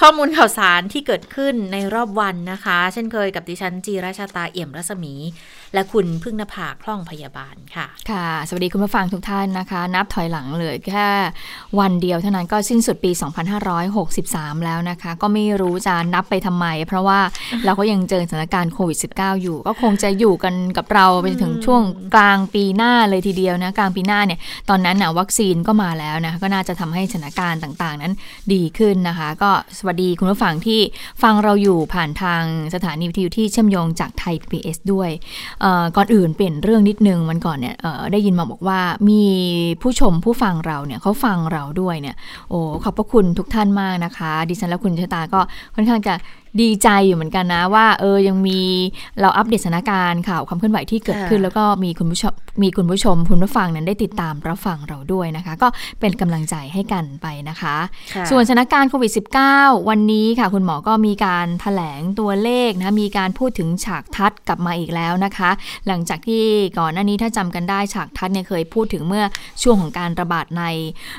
ข้อมูลข่าวสารที่เกิดขึ้นในรอบวันนะคะ เช่นเคยกับดิฉันจีราชาตาเอี่ยมรัศมี และคุณพึ่งนภาคล่องพยาบาลค่ะ ค่ะ สวัสดีคุณผู้ฟังทุกท่านนะคะ นับถอยหลังเลยแค่วันเดียวเท่านั้นก็สิ้นสุดปี 2563 แล้วนะคะ ก็ไม่รู้จะนับไปทำไม เพราะว่าเราก็ยังเจอสถานการณ์โควิด -19 อยู่ ก็คงจะอยู่กันกับเราไปถึงช่วงกลางปีหน้าเลยทีเดียวนะกลางปีหน้าเนี่ยตอนนั้นนะวัคซีนก็มาแล้วนะคะก็น่าจะทำให้สถานการณ์ต่างๆ นั้นดีขึ้นนะคะ ก็สวัสดีคุณผู้ฟังที่ฟังเราอยู่ผ่านทางสถานีวิทยุที่เชื่อมโยงจากไทย PBS ด้วยเอ่อก่อนอื่นเปลี่ยนเรื่องนิดนึงวันก่อนเนี่ยได้ยินมาบอกว่ามีผู้ชมผู้ฟังเราเนี่ยเขาฟังเราด้วยเนี่ยโอ้ขอบพระคุณทุกท่านมากนะคะ ดิฉันและคุณชะตาก็ค่อนข้างจะ ดีใจอยู่เหมือนกันนะว่า เออยังมีเราอัปเดตสถานการณ์ข่าวความเคลื่อนไหวที่เกิดขึ้นค่ะแล้วก็มีคุณผู้ชมมีคุณผู้ชมคุณผู้ฟังนั้นได้ติดตามรับฟังเราด้วยนะคะ ก็เป็นกำลังใจให้กันไปนะคะค่ะส่วนสถานการณ์โควิด -19 วันนี้ค่ะ คุณหมอก็มีการถแถลงตัวเลขนะมีการพูดถึงฉากทัดกลับมาอีกแล้วนะคะ หลังจากที่ก่อนหน้านี้ถ้าจำกันได้ฉากทัดเนี่ยเคยพูดถึงเมื่อช่วงของการระบาดใน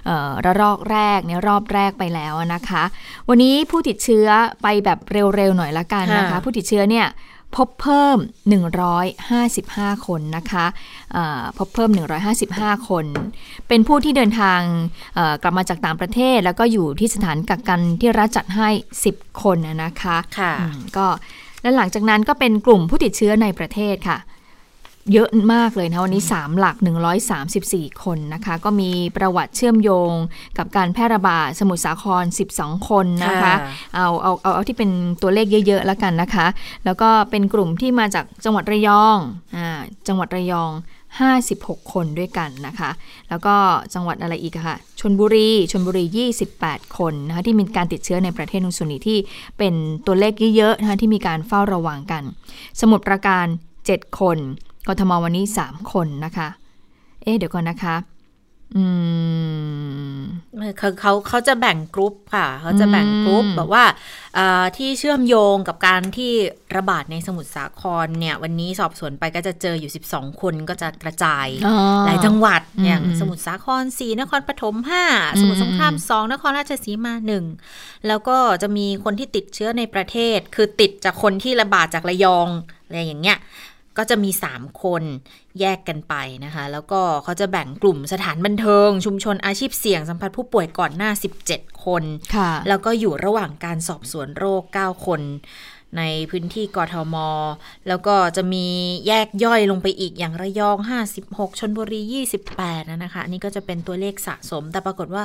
เอ่อระลอกแรกในรอบแรกไปแล้วนะคะ วันนี้ผู้ติดเชื้อไปแบบเร็วๆหน่อยละกันนะคะค่ะผู้ติดเชื้อเนี่ยพบเพิ่ม 155 คนนะคะเอ่อพบเพิ่ม 155 คน เป็นผู้ที่เดินทางเอ่อกลับมาจากต่างประเทศ แล้วก็อยู่ที่สถานกักกันที่รัฐจัดให้ 10 คนนะนะคะค่ะอืมก็และหลังจากนั้นก็เป็นกลุ่มผู้ติดเชื้อในประเทศค่ะ เยอะมากเลยนะวันนี้ 3 หลัก 134 คนนะคะ ก็มีประวัติเชื่อมโยงกับการแพร่ระบาดสมุทรสาคร 12 คนนะคะค่ะเอาเอาเอาเอาที่เป็นตัวเลขเยอะๆแล้วกันนะคะ แล้วก็เป็นกลุ่มที่มาจากจังหวัดระยองอ่าจังหวัดระยอง 56 คนด้วยกันนะคะ แล้วก็จังหวัดอะไรอีกอะค่ะชนบุรีชนบุรี 28 คนนะคะที่มีการติดเชื้อในประเทศนุส่วนนี้ที่เป็นตัวเลขเยอะๆนะคะที่มีการเฝ้าระวังกัน สมุทรปราการ 7 คน กทมวันนี้ 3 คนนะคะ เอ๊ะเดี๋ยวก่อนนะคะ อืมเขาเขาเขาจะแบ่งกรุ๊ปค่ะ เขาจะแบ่งกรุ๊ปอืมแบบว่าเอ่อที่เชื่อมโยงกับการที่ระบาดในสมุทรสาครเนี่ย วันนี้สอบสวนไปก็จะเจออยู่ 12 คนก็จะกระจายอ๋อหลายจังหวัดอืมอย่างอืมสมุทรสาครสี่นครปฐมห้าอืมสมุทรสงครามอืมสองนครราชสีมาหนึ่งแล้วก็จะมีคนที่ติดเชื้อในประเทศ คือติดจากคนที่ระบาดจากระยองอะไรอย่างเงี้ย ก็จะมี 3 คนแยกกันไปนะคะ แล้วก็เขาจะแบ่งกลุ่มสถานบันเทิง ชุมชนอาชีพเสี่ยงสัมผัสผู้ป่วยก่อนหน้า 17 คนค่ะแล้วก็อยู่ระหว่างการสอบสวนโรค 9 คน ในพื้นที่กทม แล้วก็จะมีแยกย่อยลงไปอีกอย่างระยอง 56 ชนบุรี 28 นะนะคะ อันนี้ก็จะเป็นตัวเลขสะสม แต่ปรากฏว่า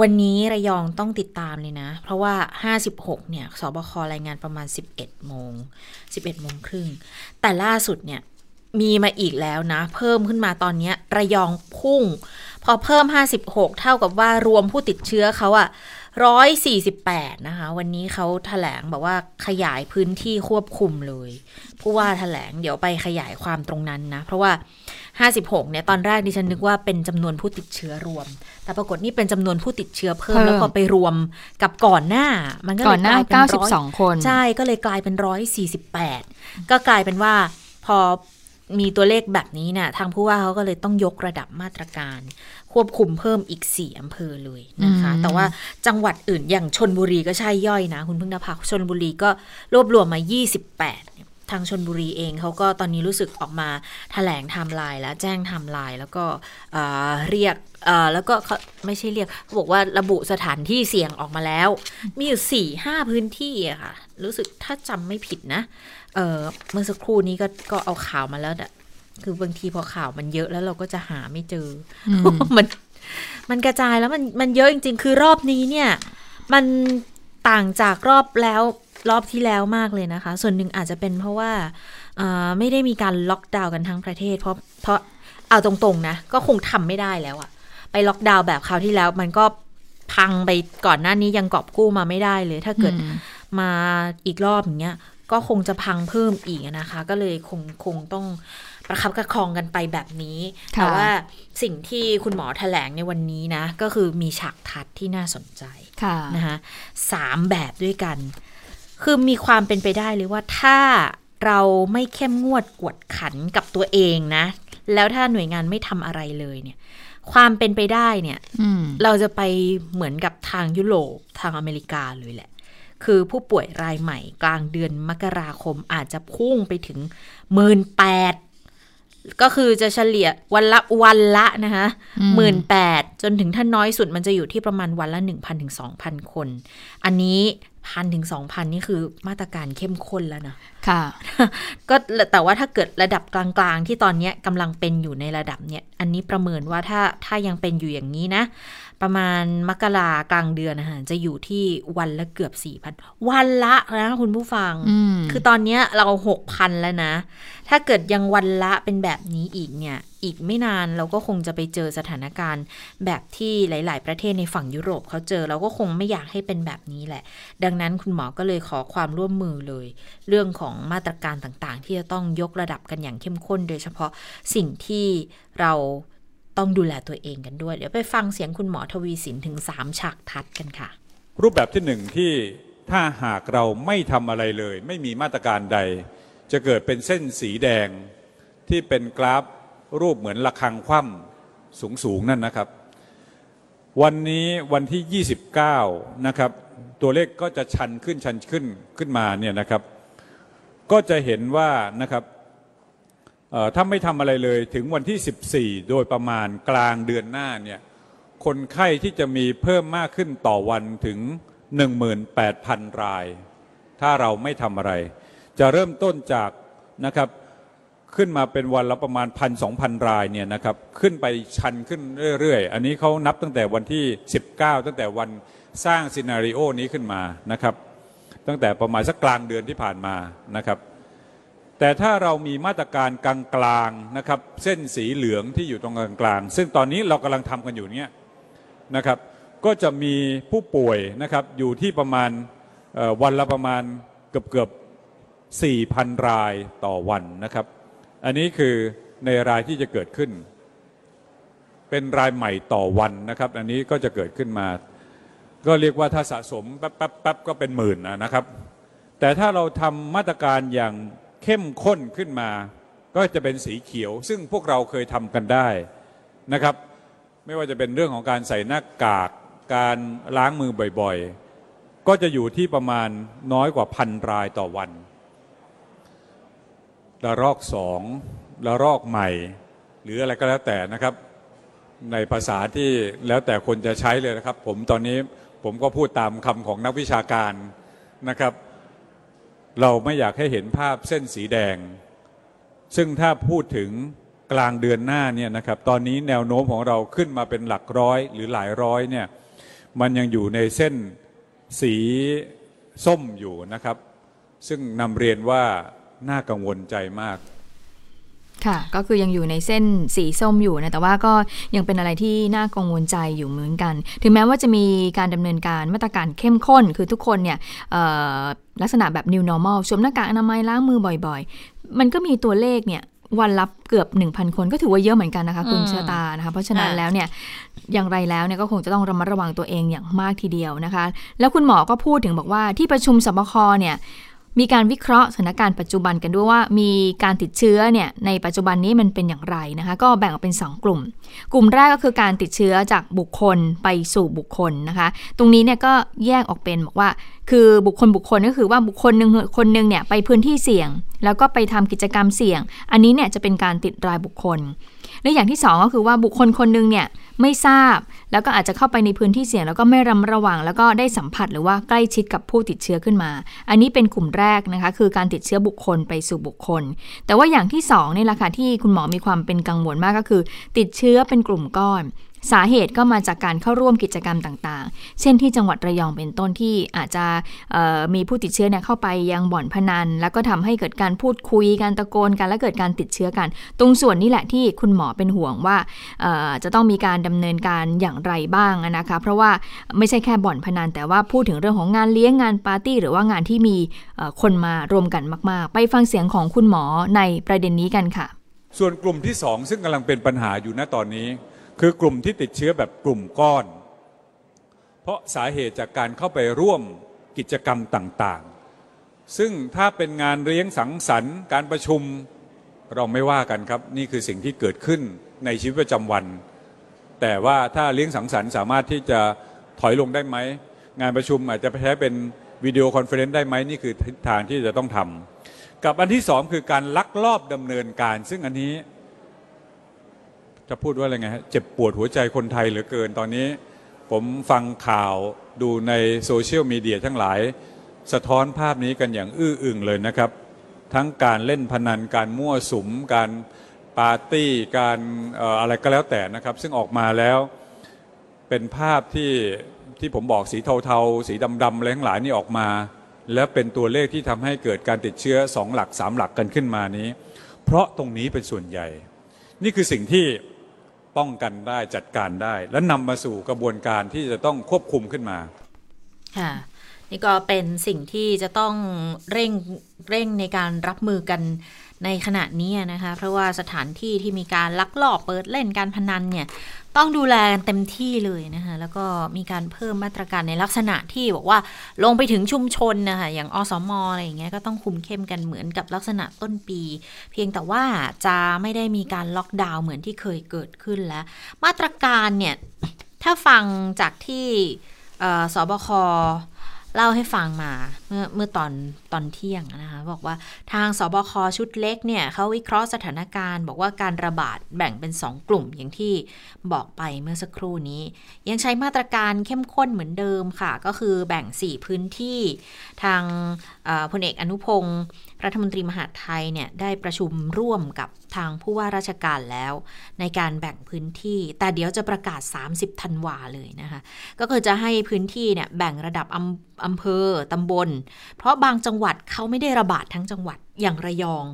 วันนี้ระยองต้องติดตามเลยนะ เพราะว่า 56 เนี่ย สบครายงานประมาณ 11 โมง 11 โมงครึ่ง แต่ล่าสุดเนี่ยมีมาอีกแล้วนะ เพิ่มขึ้นมาตอนนี้ระยองพุ่ง พอเพิ่ม 56 เท่ากับว่ารวมผู้ติดเชื้อเขาอะ 148 นะคะ วันนี้เขาแถลงบอกว่าขยายพื้นที่ควบคุมเลย ผู้ว่าแถลงเดี๋ยวไปขยายความตรงนั้นนะ เพราะว่า 56 เนี่ย ตอนแรกดิฉันนึกว่าเป็นจำนวนผู้ติดเชื้อรวม แต่ปรากฏนี่เป็นจำนวนผู้ติดเชื้อเพิ่มเพิ่มแล้วก็ไปรวมกับก่อนหน้า มันก็เลยก่อนหน้ากลายเป็นร้อย92 คน ใช่ก็เลยกลายเป็นร้อยสี่สิบแปดก็กลายเป็นว่าพอมีตัวเลขแบบนี้เนี่ยทางผู้ว่าเขาก็เลยต้องยกระดับมาตรการ ควบคุมเพิ่มอีกสี่อำเภอเลยนะคะอืมแต่ว่าจังหวัดอื่นอย่างชลบุรีก็ใช่ย่อยนะ คุณพึ่งนภาชลบุรีก็รวบรวมมา 28เนี่ยทางชลบุรีเองเขาก็ตอนนี้รู้สึกออกมาแถลงไทม์ไลน์แล้วแจ้งไทม์ไลน์แล้วก็เอ่อเรียกเอ่อแล้วก็เขาไม่ใช่เรียกเขาบอกว่าระบุสถานที่เสี่ยงออกมาแล้ว มีอยู่สี่ห้าพื้นที่อะค่ะ รู้สึกถ้าจำไม่ผิดนะเออเมื่อสักครู่นี้ก็ก็เอาข่าวมาแล้วอะ คือบางทีพอข่าวมันเยอะแล้วเราก็จะหาไม่เจออมมันมันกระจายแล้วมันมันเยอะจริง ๆ คือรอบนี้เนี่ย มันต่างจากรอบแล้วรอบที่แล้วมากเลยนะคะ ส่วนหนึ่งอาจจะเป็นเพราะว่าเอ่อไม่ได้มีการล็อกดาวน์กันทั้งประเทศ เพราะเพราะเอาตรงๆนะ ก็คงทำไม่ได้แล้วอะไปล็อกดาวน์แบบคราวที่แล้วมันก็พังไปก่อนหน้านี้ยังกอบกู้มาไม่ได้เลย ถ้าเกิดอืมมาอีกรอบอย่างเงี้ยก็คงจะพังเพิ่มอีกนะคะ ก็เลยคงคงต้อง ประคับประคองกันไปแบบนี้ค่ะแต่ว่าสิ่งที่คุณหมอแถลงในวันนี้นะ ก็คือมีฉากทัดที่น่าสนใจค่ะนะคะสามแบบด้วยกัน คือมีความเป็นไปได้เลยว่าถ้าเราไม่เข้มงวดกวดขันกับตัวเองนะ แล้วถ้าหน่วยงานไม่ทำอะไรเลยเนี่ย ความเป็นไปได้เนี่ยอืมเราจะไปเหมือนกับทางยุโรปทางอเมริกาเลยแหละ คือผู้ป่วยรายใหม่กลางเดือนมกราคมอาจจะพุ่งไปถึงหมื่นแปด ก็คือจะเฉลี่ยวันละวันละนะคะอืมหมื่นแปดจนถึงถ้าน้อยสุดมันจะอยู่ที่ประมาณวันละหนึ่งพันถึงสองพันคน อันนี้พันถึงสองพันนี่คือมาตรการเข้มข้นแล้วนะ ค่ะ ก็แต่ว่าถ้าเกิดระดับกลางๆ ที่ตอนเนี้ยกำลังเป็นอยู่ในระดับเนี้ย อันนี้ประเมินว่าถ้าถ้ายังเป็นอยู่อย่างนี้นะ ประมาณมกรากลางเดือนนะคะจะอยู่ที่วันละเกือบสี่พันวันละนะคุณผู้ฟังอืมคือตอนเนี้ยเราหกพันแล้วนะ ถ้าเกิดยังวันละเป็นแบบนี้อีกเนี่ย อีกไม่นานเราก็คงจะไปเจอสถานการณ์ แบบที่หลาย ๆ ประเทศในฝั่งยุโรปเขาเจอเราก็คงไม่อยากให้เป็นแบบนี้แหละ ดังนั้นคุณหมอก็เลยขอความร่วมมือเลย เรื่องของมาตรการต่างๆ ที่จะต้องยกระดับกันอย่างเข้มข้น โดยเฉพาะสิ่งที่เรา ต้องดูแลตัวเองกันด้วย เดี๋ยวไปฟังเสียงคุณหมอทวีสินถึง 3 ฉากทัดกันค่ะ รูปแบบที่หนึ่งที่ถ้าหากเราไม่ทำอะไรเลย ไม่มีมาตรการใด จะเกิดเป็นเส้นสีแดงที่เป็นกราฟรูปเหมือนระฆังคว่ำสูงสูงๆนั่นนะครับ วันนี้วันที่ 29 นะครับ ตัวเลขก็จะชันขึ้นชันขึ้นขึ้นมาเนี่ยนะครับ ก็จะเห็นว่านะครับ ถ้าไม่ทำอะไรเลยถึงวันที่ 14 โดยประมาณกลางเดือนหน้าเนี่ยคนไข้ที่จะมีเพิ่มมากขึ้นต่อวันถึง 18,000 ราย ถ้าเราไม่ทำอะไร จะเริ่มต้นจากนะครับขึ้นมาเป็นวันละประมาณ1,200รายเนี่ยนะครับขึ้นไปชันขึ้นเรื่อยๆ อันนี้เขานับตั้งแต่วันที่ 19 ตั้งแต่วันสร้างซีนารีโอนี้ขึ้นมานะครับตั้งแต่ประมาณสักกลางเดือนที่ผ่านมานะครับ แต่ถ้าเรามีมาตรการกลางๆนะครับ เส้นสีเหลืองที่อยู่ตรงกลางๆซึ่งตอนนี้เรากำลังทำกันอยู่เนี่ยนะครับก็จะมีผู้ป่วยนะครับอยู่ที่ประมาณวันละประมาณเกือบเกือบ4,000 รายต่อวันนะครับ อันนี้คือในรายที่จะเกิดขึ้น เป็นรายใหม่ต่อวันนะครับ อันนี้ก็จะเกิดขึ้นมา ก็เรียกว่าถ้าสะสมแป๊บแป๊บแป๊บก็เป็นหมื่นนะครับ แต่ถ้าเราทำมาตรการอย่าง เข้มข้นขึ้นมา ก็จะเป็นสีเขียว ซึ่งพวกเราเคยทำกันได้นะครับ ไม่ว่าจะเป็นเรื่องของการใส่หน้ากาก การล้างมือบ่อยๆ ก็จะอยู่ที่ประมาณน้อยกว่าพันรายต่อวันระลอกสองระลอกใหม่ หรืออะไรก็แล้วแต่นะครับ ในภาษาที่แล้วแต่คนจะใช้เลยนะครับ ผมตอนนี้ผมก็พูดตามคำของนักวิชาการนะครับ เราไม่อยากให้เห็นภาพเส้นสีแดง ซึ่งถ้าพูดถึงกลางเดือนหน้าเนี่ยนะครับตอนนี้แนวโน้มของเราขึ้นมาเป็นหลักร้อยหรือหลายร้อยเนี่ยมันยังอยู่ในเส้นสีส้มอยู่นะครับ ซึ่งนำเรียนว่าน่ากังวลใจมาก ค่ะก็คือยังอยู่ในเส้นสีส้มอยู่นะแต่ว่าก็ยังเป็นอะไรที่น่ากังวลใจอยู่เหมือนกัน ถึงแม้ว่าจะมีการดำเนินการมาตรการเข้มข้น คือทุกคนเนี่ยเอ่อลักษณะแบบ new normal สวมหน้ากากอนามัยล้างมือบ่อยๆ มันก็มีตัวเลขเนี่ยวันรับเกือบ 1,000 คนก็ถือว่าเยอะเหมือนกันนะคะคุณอืมเชอตานะคะเพราะฉะนั้นค่ะแล้วเนี่ยอย่างไรแล้วเนี่ยก็คงจะต้องระมัดระวังตัวเองอย่างมากทีเดียวนะคะ แล้วคุณหมอก็พูดถึงบอกว่าที่ประชุมสบคเนี่ย มีการวิเคราะห์สถานการณ์ปัจจุบันกันด้วยว่า มีการติดเชื้อเนี่ยในปัจจุบันนี้มันเป็นอย่างไรนะคะ ก็แบ่งออกเป็น 2 กลุ่ม กลุ่มแรกก็คือการติดเชื้อจากบุคคลไปสู่บุคคลนะคะ ตรงนี้เนี่ยก็แยกออกเป็นบอกว่า คือบุคคลบุคคลก็คือว่าบุคคลหนึ่งคนหนึ่งเนี่ยไปพื้นที่เสี่ยง แล้วก็ไปทำกิจกรรมเสี่ยง อันนี้เนี่ยจะเป็นการติดรายบุคคลและอย่างที่สองก็คือว่าบุคคลคนหนึ่งเนี่ย ไม่ทราบ แล้วก็อาจจะเข้าไปในพื้นที่เสี่ยง แล้วก็ไม่ระมัดระวัง แล้วก็ได้สัมผัสหรือว่าใกล้ชิดกับผู้ติดเชื้อขึ้นมา อันนี้เป็นกลุ่มแรกนะคะ คือการติดเชื้อบุคคลไปสู่บุคคล แต่ว่าอย่างที่สองนี่แหละค่ะที่คุณหมอมีความเป็นกังวลมากก็คือ ติดเชื้อเป็นกลุ่มก้อน สาเหตุก็มาจากการเข้าร่วมกิจกรรมต่างๆ เช่นที่จังหวัดระยองเป็นต้นที่อาจจะมีผู้ติดเชื้อเนี่ยเข้าไปยังบ่อนพนัน แล้วก็ทำให้เกิดการพูดคุยการตะโกนกันและเกิดการติดเชื้อกัน ตรงส่วนนี้แหละที่คุณหมอเป็นห่วงว่าจะต้องมีการดำเนินการอย่างไรบ้างนะคะเพราะว่าไม่ใช่แค่บ่อนพนัน แต่ว่าพูดถึงเรื่องของงานเลี้ยงงานปาร์ตี้ หรือว่างานที่มีคนมารวมกันมาก ๆ ไปฟังเสียงของคุณหมอในประเด็นนี้กันค่ะ ส่วนกลุ่มที่สองซึ่งกำลังเป็นปัญหาอยู่ณตอนนี้ คือกลุ่มที่ติดเชื้อแบบกลุ่มก้อน เพราะสาเหตุจากการเข้าไปร่วมกิจกรรมต่างๆ ซึ่งถ้าเป็นงานเลี้ยงสังสรรค์ การประชุมเราไม่ว่ากันครับ นี่คือสิ่งที่เกิดขึ้นในชีวิตประจำวัน แต่ว่าถ้าเลี้ยงสังสรรค์สามารถที่จะถอยลงได้ไหม งานประชุมอาจจะใช้เป็น video conference ได้ไหมนี่คือทิศทางที่จะต้องทำกับอันที่สองคือการลักลอบดำเนินการ ซึ่งอันนี้ จะพูดว่าอะไรไงฮะเจ็บปวดหัวใจคนไทยเหลือเกินตอนนี้ ผมฟังข่าวดูในโซเชียลมีเดียทั้งหลาย สะท้อนภาพนี้กันอย่างอื้ออึงเลยนะครับ ทั้งการเล่นพนันการมั่วสุม การปาร์ตี้การอะไรก็แล้วแต่นะครับ ซึ่งออกมาแล้วเป็นภาพที่ที่ผมบอกสีเทาๆ สีดำๆอะไรทั้งหลายนี่ออกมา แล้วเป็นตัวเลขที่ทำให้เกิดการติดเชื้อสองหลักสามหลักกันขึ้นมานี้ เพราะตรงนี้เป็นส่วนใหญ่ นี่คือสิ่งที่ ป้องกันได้จัดการได้ และนำมาสู่กระบวนการที่จะต้องควบคุมขึ้นมาค่ะนี่ก็เป็นสิ่งที่จะต้องเร่งเร่งในการรับมือกันในขณะนี้นะคะ เพราะว่าสถานที่ที่มีการลักลอบเปิดเล่นการพนันเนี่ย ต้องดูแลกันเต็มที่เลยนะคะแล้วก็มีการเพิ่มมาตรการในลักษณะที่บอกว่าลงไปถึงชุมชนนะคะอย่างอสมอะไรอย่างเงี้ยก็ต้องคุมเข้มกันเหมือนกับลักษณะต้นปี เพียงแต่ว่าจะไม่ได้มีการล็อกดาวน์เหมือนที่เคยเกิดขึ้นแล้ว มาตรการเนี่ยถ้าฟังจากที่สบคเล่าให้ฟังมาเมื่อเมื่อตอนตอนเที่ยงนะคะบอกว่าทางสบคชุดเล็กเนี่ยเขาวิเคราะห์สถานการณ์ บอกว่าการระบาดแบ่งเป็น 2 กลุ่มอย่างที่บอกไปเมื่อสักครู่นี้ ยังใช้มาตรการเข้มข้นเหมือนเดิมค่ะ ก็คือแบ่ง 4 พื้นที่ทางพลเอกอนุพงศ์รัฐมนตรีมหาไทยเนี่ยได้ประชุมร่วมกับทางผู้ว่าราชการแล้ว ในการแบ่งพื้นที่ แต่เดี๋ยวจะประกาศ 30ธันวาเลยนะคะ ก็คือจะให้พื้นที่เนี่ยแบ่งระดับอำอำเภอตำบล เพราะบางจังงหวัดเขาไม่ได้ระบาดทั้งจังหวัดอย่างระยอง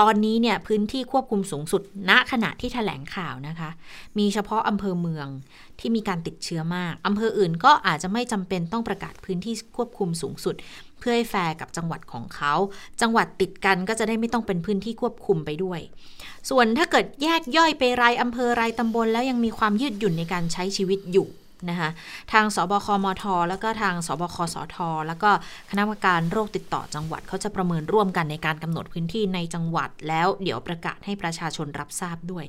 ตอนนี้เนี่ยพื้นที่ควบคุมสูงสุดณขณะที่ถแถลงข่าวนะคะ มีเฉพาะอำเภอเมืองที่มีการติดเชื้อมากอำเภออื่นก็อาจจะไม่จำเป็นต้องประกาศพื้นที่ควบคุมสูงสุด เพื่อให้แฟร์กับจังหวัดของเขา จังหวัดติดกันก็จะได้ไม่ต้องเป็นพื้นที่ควบคุมไปด้วย ส่วนถ้าเกิดแยกย่อยไปรายอำเภอรายตำบลแล้วยังมีความยืดหยุ่นในการใช้ชีวิตอยู่ นะคะทางสบคมท แล้วก็ทางสบคสท แล้วก็คณะกรรมการโรคติดต่อจังหวัดเขาจะประเมินร่วมกันในการกำหนดพื้นที่ในจังหวัด แล้วเดี๋ยวประกาศให้ประชาชนรับทราบด้วย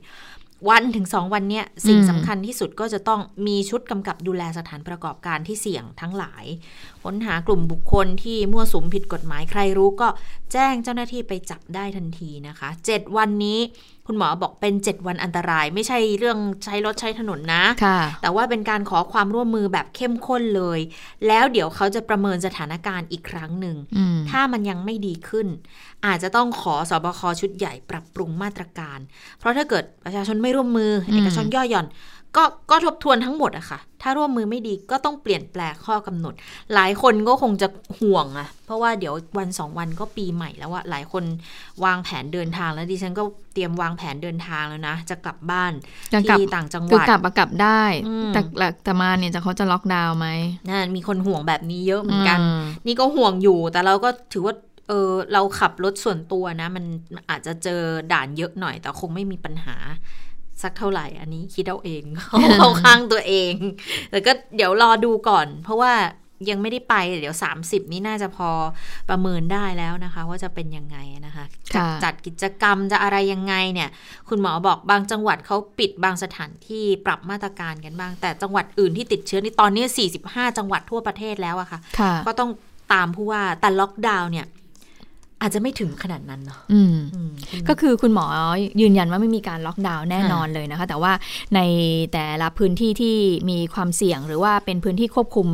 วันถึงสองวันเนี้ยสิ่งสำคัญที่สุดก็จะต้องมีชุดกำกับดูแลสถานประกอบการที่เสี่ยงทั้งหลายค้นหากลุ่มบุคคลที่มั่วสุมผิดกฎหมายใครรู้ก็แจ้งเจ้าหน้าที่ไปจับได้ทันทีนะคะ 7 วันนี้คุณหมอบอกเป็น 7 วันอันตราย ไม่ใช่เรื่องใช้รถใช้ถนนนะะแต่ว่าเป็นการขอความร่วมมือแบบเข้มข้นเลย แล้วเดี๋ยวเขาจะประเมินสถานการณ์อีกครั้งหนึ่ง ถ้ามันยังไม่ดีขึ้น อาจจะต้องขอสอบคชุดใหญ่ปรับปรุงมาตรการ เพราะถ้าเกิดประชาชนไม่ร่วมมือเอกชนย่อหย่อน ก็ก็ทบทวนทั้งหมดอะค่ะ ถ้าร่วมมือไม่ดีก็ต้องเปลี่ยนแปลงข้อกำหนด หลายคนก็คงจะห่วงอะเพราะว่าเดี๋ยววันสองวันก็ปีใหม่แล้วอะหลายคนวางแผนเดินทางแล้วดิฉันก็เตรียมวางแผนเดินทางแล้วนะ จะกลับบ้านที่ต่างจังหวัดคือกลับมากลับได้ แต่แต่มาเนี่ยจะเขาจะล็อกดาวน์ไหมนั่นมีคนห่วงแบบนี้เยอะเหมือนกัน นี่ก็ห่วงอยู่แต่เราก็ถือว่าเออเราขับรถส่วนตัวนะ มันอาจจะเจอด่านเยอะหน่อยแต่คงไม่มีปัญหา สักเท่าไหร่ อันนี้คิดเอาเองเข้าข้างตัวเอง แต่ก็เดี๋ยวรอดูก่อน เพราะว่ายังไม่ได้ไปเดี๋ยว 30 นี้น่าจะพอประเมินได้แล้วนะคะ ว่าจะเป็นยังไงนะคะจัดกิจกรรมจะอะไรยังไงเนี่ย คุณหมอบอกบางจังหวัดเขาปิดบางสถานที่ปรับมาตรการกันบ้าง แต่จังหวัดอื่นที่ติดเชื้อนี่ตอนนี้ 45 จังหวัดทั่วประเทศแล้วอะค่ะ ก็ต้องตามผู้ว่าแต่ล็อกดาวน์เนี่ย อาจจะไม่ถึงขนาดนั้นเนาะอืมอืมก็คือคุณหมอยืนยันว่าไม่มีการล็อกดาวน์แน่นอนเลยนะคะ แต่ว่าในแต่ละพื้นที่ที่มีความเสี่ยง หรือว่าเป็นพื้นที่ควบคุม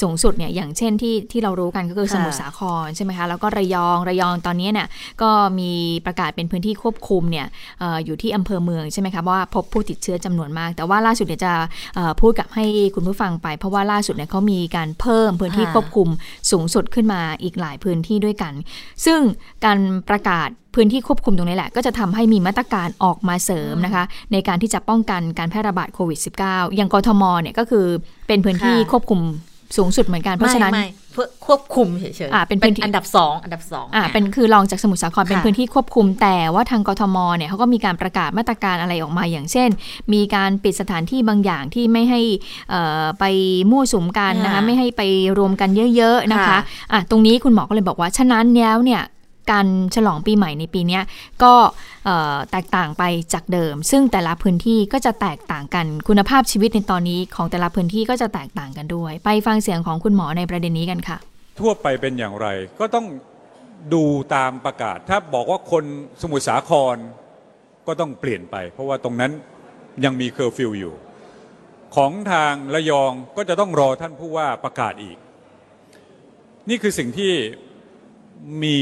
สูงสุดเนี่ยอย่างเช่นที่ที่เรารู้กันก็คือค่ะสมุทรสาครใช่ไหมคะแล้วก็ระยองระยองตอนนี้เนี่ยก็มีประกาศเป็นพื้นที่ควบคุมเนี่ยเอออยู่ที่อำเภอเมืองใช่ไหมคะว่าพบผู้ติดเชื้อจำนวนมาก แต่ว่าล่าสุดเนี่ยจะเอ่อพูดกับให้คุณผู้ฟังไป เพราะว่าล่าสุดเนี่ยเขามีการเพิ่มพื้นที่ค่ะควบคุมสูงสุดขึ้นมาอีกหลายพื้นที่ด้วยกัน ซึ่งการประกาศพื้นที่ควบคุมตรงนี้แหละ ก็จะทำให้มีมาตรการออกมาเสริมนะคะ ในการที่จะป้องกันการแพร่ระบาดโควิด -19 อย่างกทมเนี่ยก็คือเป็นพื้นที่ค่ะควบคุมสูงสุดเหมือนกันเพราะฉะนั้นไม่ไม่เพื่อควบคุมเฉยๆอ่าเป็นพื้นที่อันดับสองอันดับสองอ่าเป็นคือรองจากสมุทรสาครเป็นค่ะพื้นที่ควบคุมแต่ว่าทางกทมเนี่ยเขาก็มีการประกาศมาตรการอะไรออกมาอย่างเช่น มีการปิดสถานที่บางอย่างที่ไม่ให้เอ่อไปมั่วสุมกันนะคะอ่าไม่ให้ไปรวมกันเยอะๆนะคะค่ะอะตรงนี้คุณหมอก็เลยบอกว่าฉะนั้นแล้วเนี่ย การฉลองปีใหม่ในปีนี้ก็แตกต่างไปจากเดิม ซึ่งแต่ละพื้นที่ก็จะแตกต่างกันคุณภาพชีวิตในตอนนี้ของแต่ละพื้นที่ก็จะแตกต่างกันด้วย ไปฟังเสียงของคุณหมอในประเด็นนี้กันค่ะ ทั่วไปเป็นอย่างไรก็ต้องดูตามประกาศ ถ้าบอกว่าคนสมุทรสาครก็ต้องเปลี่ยนไป เพราะว่าตรงนั้นยังมีเคอร์ฟิวอยู่ ของทางระยองก็จะต้องรอท่านผู้ว่าประกาศอีก นี่คือสิ่งที่ มี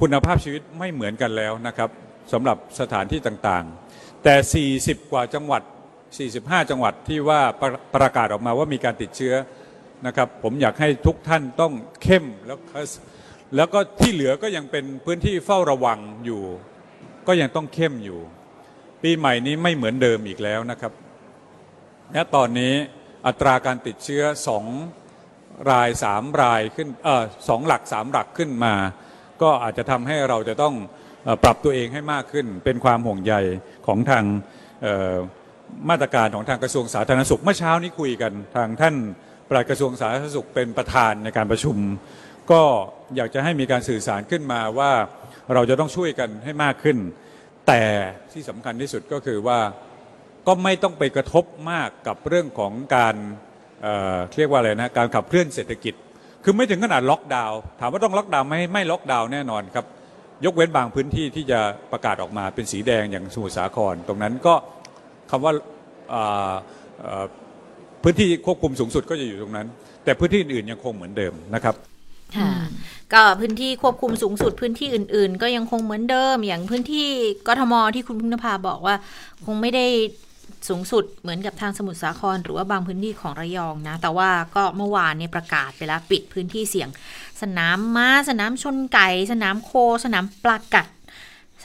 คุณภาพชีวิตไม่เหมือนกันแล้วนะครับสำหรับสถานที่ต่างๆ แต่ 40 กว่าจังหวัด 45 จังหวัดที่ว่าประประกาศออกมาว่ามีการติดเชื้อนะครับผมอยากให้ทุกท่านต้องเข้มแล้วก็แล้วก็ที่เหลือก็ยังเป็นพื้นที่เฝ้าระวังอยู่ ก็ยังต้องเข้มอยู่ ปีใหม่นี้ไม่เหมือนเดิมอีกแล้วนะครับ และตอนนี้อัตราการติดเชื้อสอง รายสามรายขึ้นเออสองหลักสามหลักขึ้นมา ก็อาจจะทำให้เราจะต้องปรับตัวเองให้มากขึ้น เป็นความห่วงใยของทางมาตรการของทางกระทรวงสาธารณสุขเมื่อเช้านี้คุยกันทางท่านปลัดกระทรวงสาธารณสุขเป็นประธานในการประชุม ก็อยากจะให้มีการสื่อสารขึ้นมาว่าเราจะต้องช่วยกันให้มากขึ้น แต่ที่สำคัญที่สุดก็คือว่าก็ไม่ต้องไปกระทบมากกับเรื่องของการ เอ่อเรียกว่าอะไรนะการขับเคลื่อนเศรษฐกิจ คือไม่ถึงขนาดล็อกดาวน์ถามว่าต้องล็อกดาวน์ไหมไม่ล็อกดาวน์แน่นอนครับยกเว้นบางพื้นที่ที่จะประกาศออกมาเป็นสีแดงอย่างสมุทรสาคร ตรงนั้นก็คำว่าอ่าเอ่อพื้นที่ควบคุมสูงสุดก็จะอยู่ตรงนั้น แต่พื้นที่อื่นๆยังคงเหมือนเดิมนะครับค่ะก็พื้นที่ควบคุมสูงสุดพื้นที่อื่น ๆ ก็ยังคงเหมือนเดิม อย่างพื้นที่กทมที่คุณพึ่งนภาบอกว่า คงไม่ได้ สูงสุดเหมือนกับทางสมุทรสาคร หรือว่าบางพื้นที่ของระยองนะ แต่ว่าก็เมื่อวานเนี่ยประกาศไปแล้วปิดพื้นที่เสี่ยง สนามม้า สนามชนไก่ สนามโค สนามปลากัด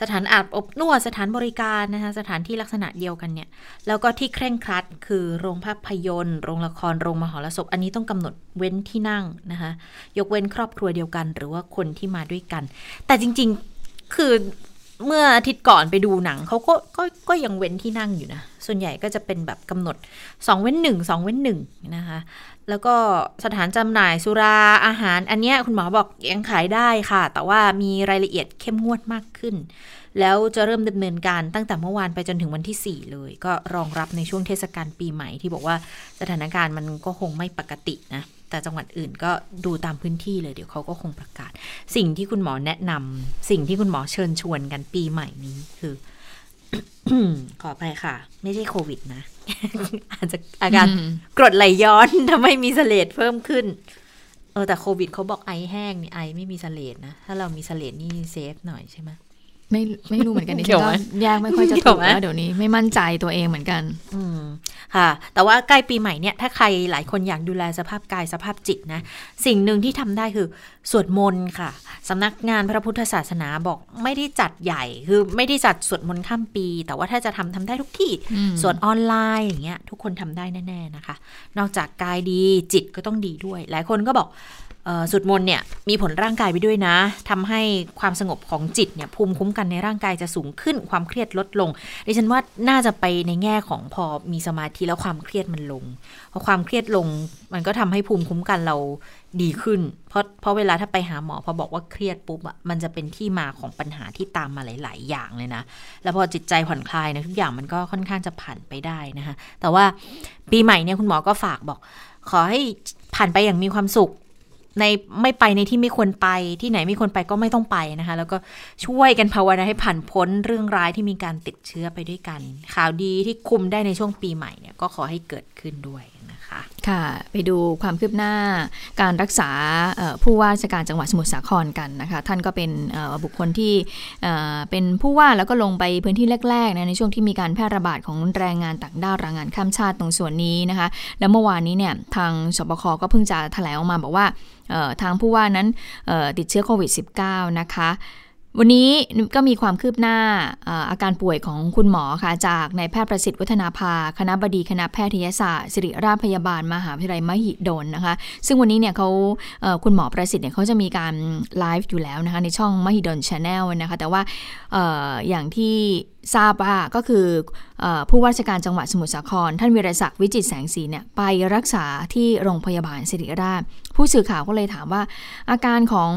สถานอาบอบนวดสถานบริการนะคะสถานที่ลักษณะเดียวกันเนี่ย แล้วก็ที่เคร่งครัดคือโรงภาพยนตร์โรงละครโรงมหรสพอันนี้ต้องกำหนดเว้นที่นั่งนะคะยกเว้นครอบครัวเดียวกัน หรือว่าคนที่มาด้วยกัน แต่จริง ๆ คือ เมื่ออาทิตย์ก่อนไปดูหนังเขาก็ก็ก็ยังเว้นที่นั่งอยู่นะ ส่วนใหญ่ก็จะเป็นแบบกำหนด 2 เว้น 1 2 เว้น1นะคะ แล้วก็สถานจำหน่ายสุราอาหาร อันเนี้ยคุณหมอบอกยังขายได้ค่ะ แต่ว่ามีรายละเอียดเข้มงวดมากขึ้น แล้วจะเริ่มดำเนินการตั้งแต่เมื่อวานไปจนถึงวันที่ 4 เลย ก็รองรับในช่วงเทศกาลปีใหม่ที่บอกว่าสถานการณ์มันก็คงไม่ปกตินะ แต่จังหวัดอื่นก็ดูตามพื้นที่เลยเดี๋ยวเขาก็คงประกาศ สิ่งที่คุณหมอแนะนำสิ่งที่คุณหมอเชิญชวนกันปีใหม่นี้คือขอไปค่ะ ไม่ใช่โควิดนะ อาจจะอาการอืมกรดไหลย้อนทำให้มีเสลดเพิ่มขึ้น เออแต่โควิดเขาบอกไอแห้งนี่ไอไม่มีเสลดนะ ถ้าเรามีเสลดนี่เซฟหน่อยใช่ไหม ไม่ไม่รู้เหมือนกันดิเกี่ฉัยนวไหก็มแยกไม่ค่อยจะเกี่ถูยวกไหมแล้วเดี๋ยวนี้ไม่มั่นใจตัวเองเหมือนกัน อืมค่ะ แต่ว่าใกล้ปีใหม่เนี่ย ถ้าใครหลายคนอยากดูแลสภาพกายสภาพจิตนะ สิ่งหนึ่งที่ทำได้คือสวดมนต์ค่ะสำนักงานพระพุทธศาสนาบอกไม่ได้จัดใหญ่ คือไม่ได้จัดสวดมนต์ข้ามปี แต่ว่าถ้าจะทำทำได้ทุกที่อืมสวดออนไลน์อย่างเงี้ย ทุกคนทำได้แน่ ๆนะคะ นอกจากกายดีจิตก็ต้องดีด้วย หลายคนก็บอกเอ่อ สวดมนเนี่ยมีผลร่างกายไปด้วยนะทำให้ความสงบของจิตเนี่ยภูมิคุ้มกันในร่างกายจะสูงขึ้นความเครียดลดลงดิฉันว่าน่าจะไปในแง่ของพอมีสมาธิแล้วความเครียดมันลงพอความเครียดลงมันก็ทำให้ภูมิคุ้มกันเราดีขึ้น เพราะเพราะเวลาถ้าไปหาหมอพอบอกว่าเครียดปุ๊บอะมันจะเป็นที่มาของปัญหาที่ตามมาหลาย ๆ อย่างเลยนะ แล้วพอจิตใจผ่อนคลายนะทุกอย่างมันก็ค่อนข้างจะผ่านไปได้นะคะแต่ว่าปีใหม่เนี่ยคุณหมอก็ฝากบอก ขอให้ผ่านไปอย่างมีความสุข ในไม่ไปในที่ไม่ควรไปที่ไหนไม่ควรไปก็ไม่ต้องไปนะคะ แล้วก็ช่วยกันภาวนาให้ผ่านพ้นเรื่องร้ายที่มีการติดเชื้อไปด้วยกัน ข่าวดีที่คุมได้ในช่วงปีใหม่เนี่ยก็ขอให้เกิดขึ้นด้วยนะคะค่ะ ไปดูความคืบหน้าการรักษาผู้ว่าราชการจังหวัดสมุทรสาครกันนะคะ ท่านก็เป็นบุคคลที่เป็นผู้ว่าแล้วก็ลงไปพื้นที่แรกๆนะในช่วงที่มีการแพร่ระบาดของแรงงานต่างด้าวแรงงานข้ามชาติตรงส่วนนี้นะคะ แล้วเมื่อวานนี้เนี่ยทางศบคก็เพิ่งจะแถลงออกมาบอกว่า ทางผู้ว่านั้นติดเชื้อโควิด -19 นะคะวันนี้ก็มีความคืบหน้าอาการป่วยของคุณหมอค่ะ จากนายแพทย์ประสิทธิ์วัฒนาภา คณบดีคณะแพทยศาสตร์ศิริราชพยาบาลมหาวิทยาลัยมหิดลนะคะ ซึ่งวันนี้เนี่ยเขาคุณหมอประสิทธิ์เนี่ยเขาจะมีการไลฟ์อยู่แล้วนะคะ ในช่องมหิดล Channel นะคะ แต่ว่าออย่างที่ทราบว่าก็คืออผู้ว่าราชการจังหวัดสมุทรสาคร ท่านวิรศักดิ์วิจิตแสงสีเนี่ยไปรักษาที่โรงพยาบาลศิริราช ผู้สื่อข่าวก็เลยถามว่า อาการของ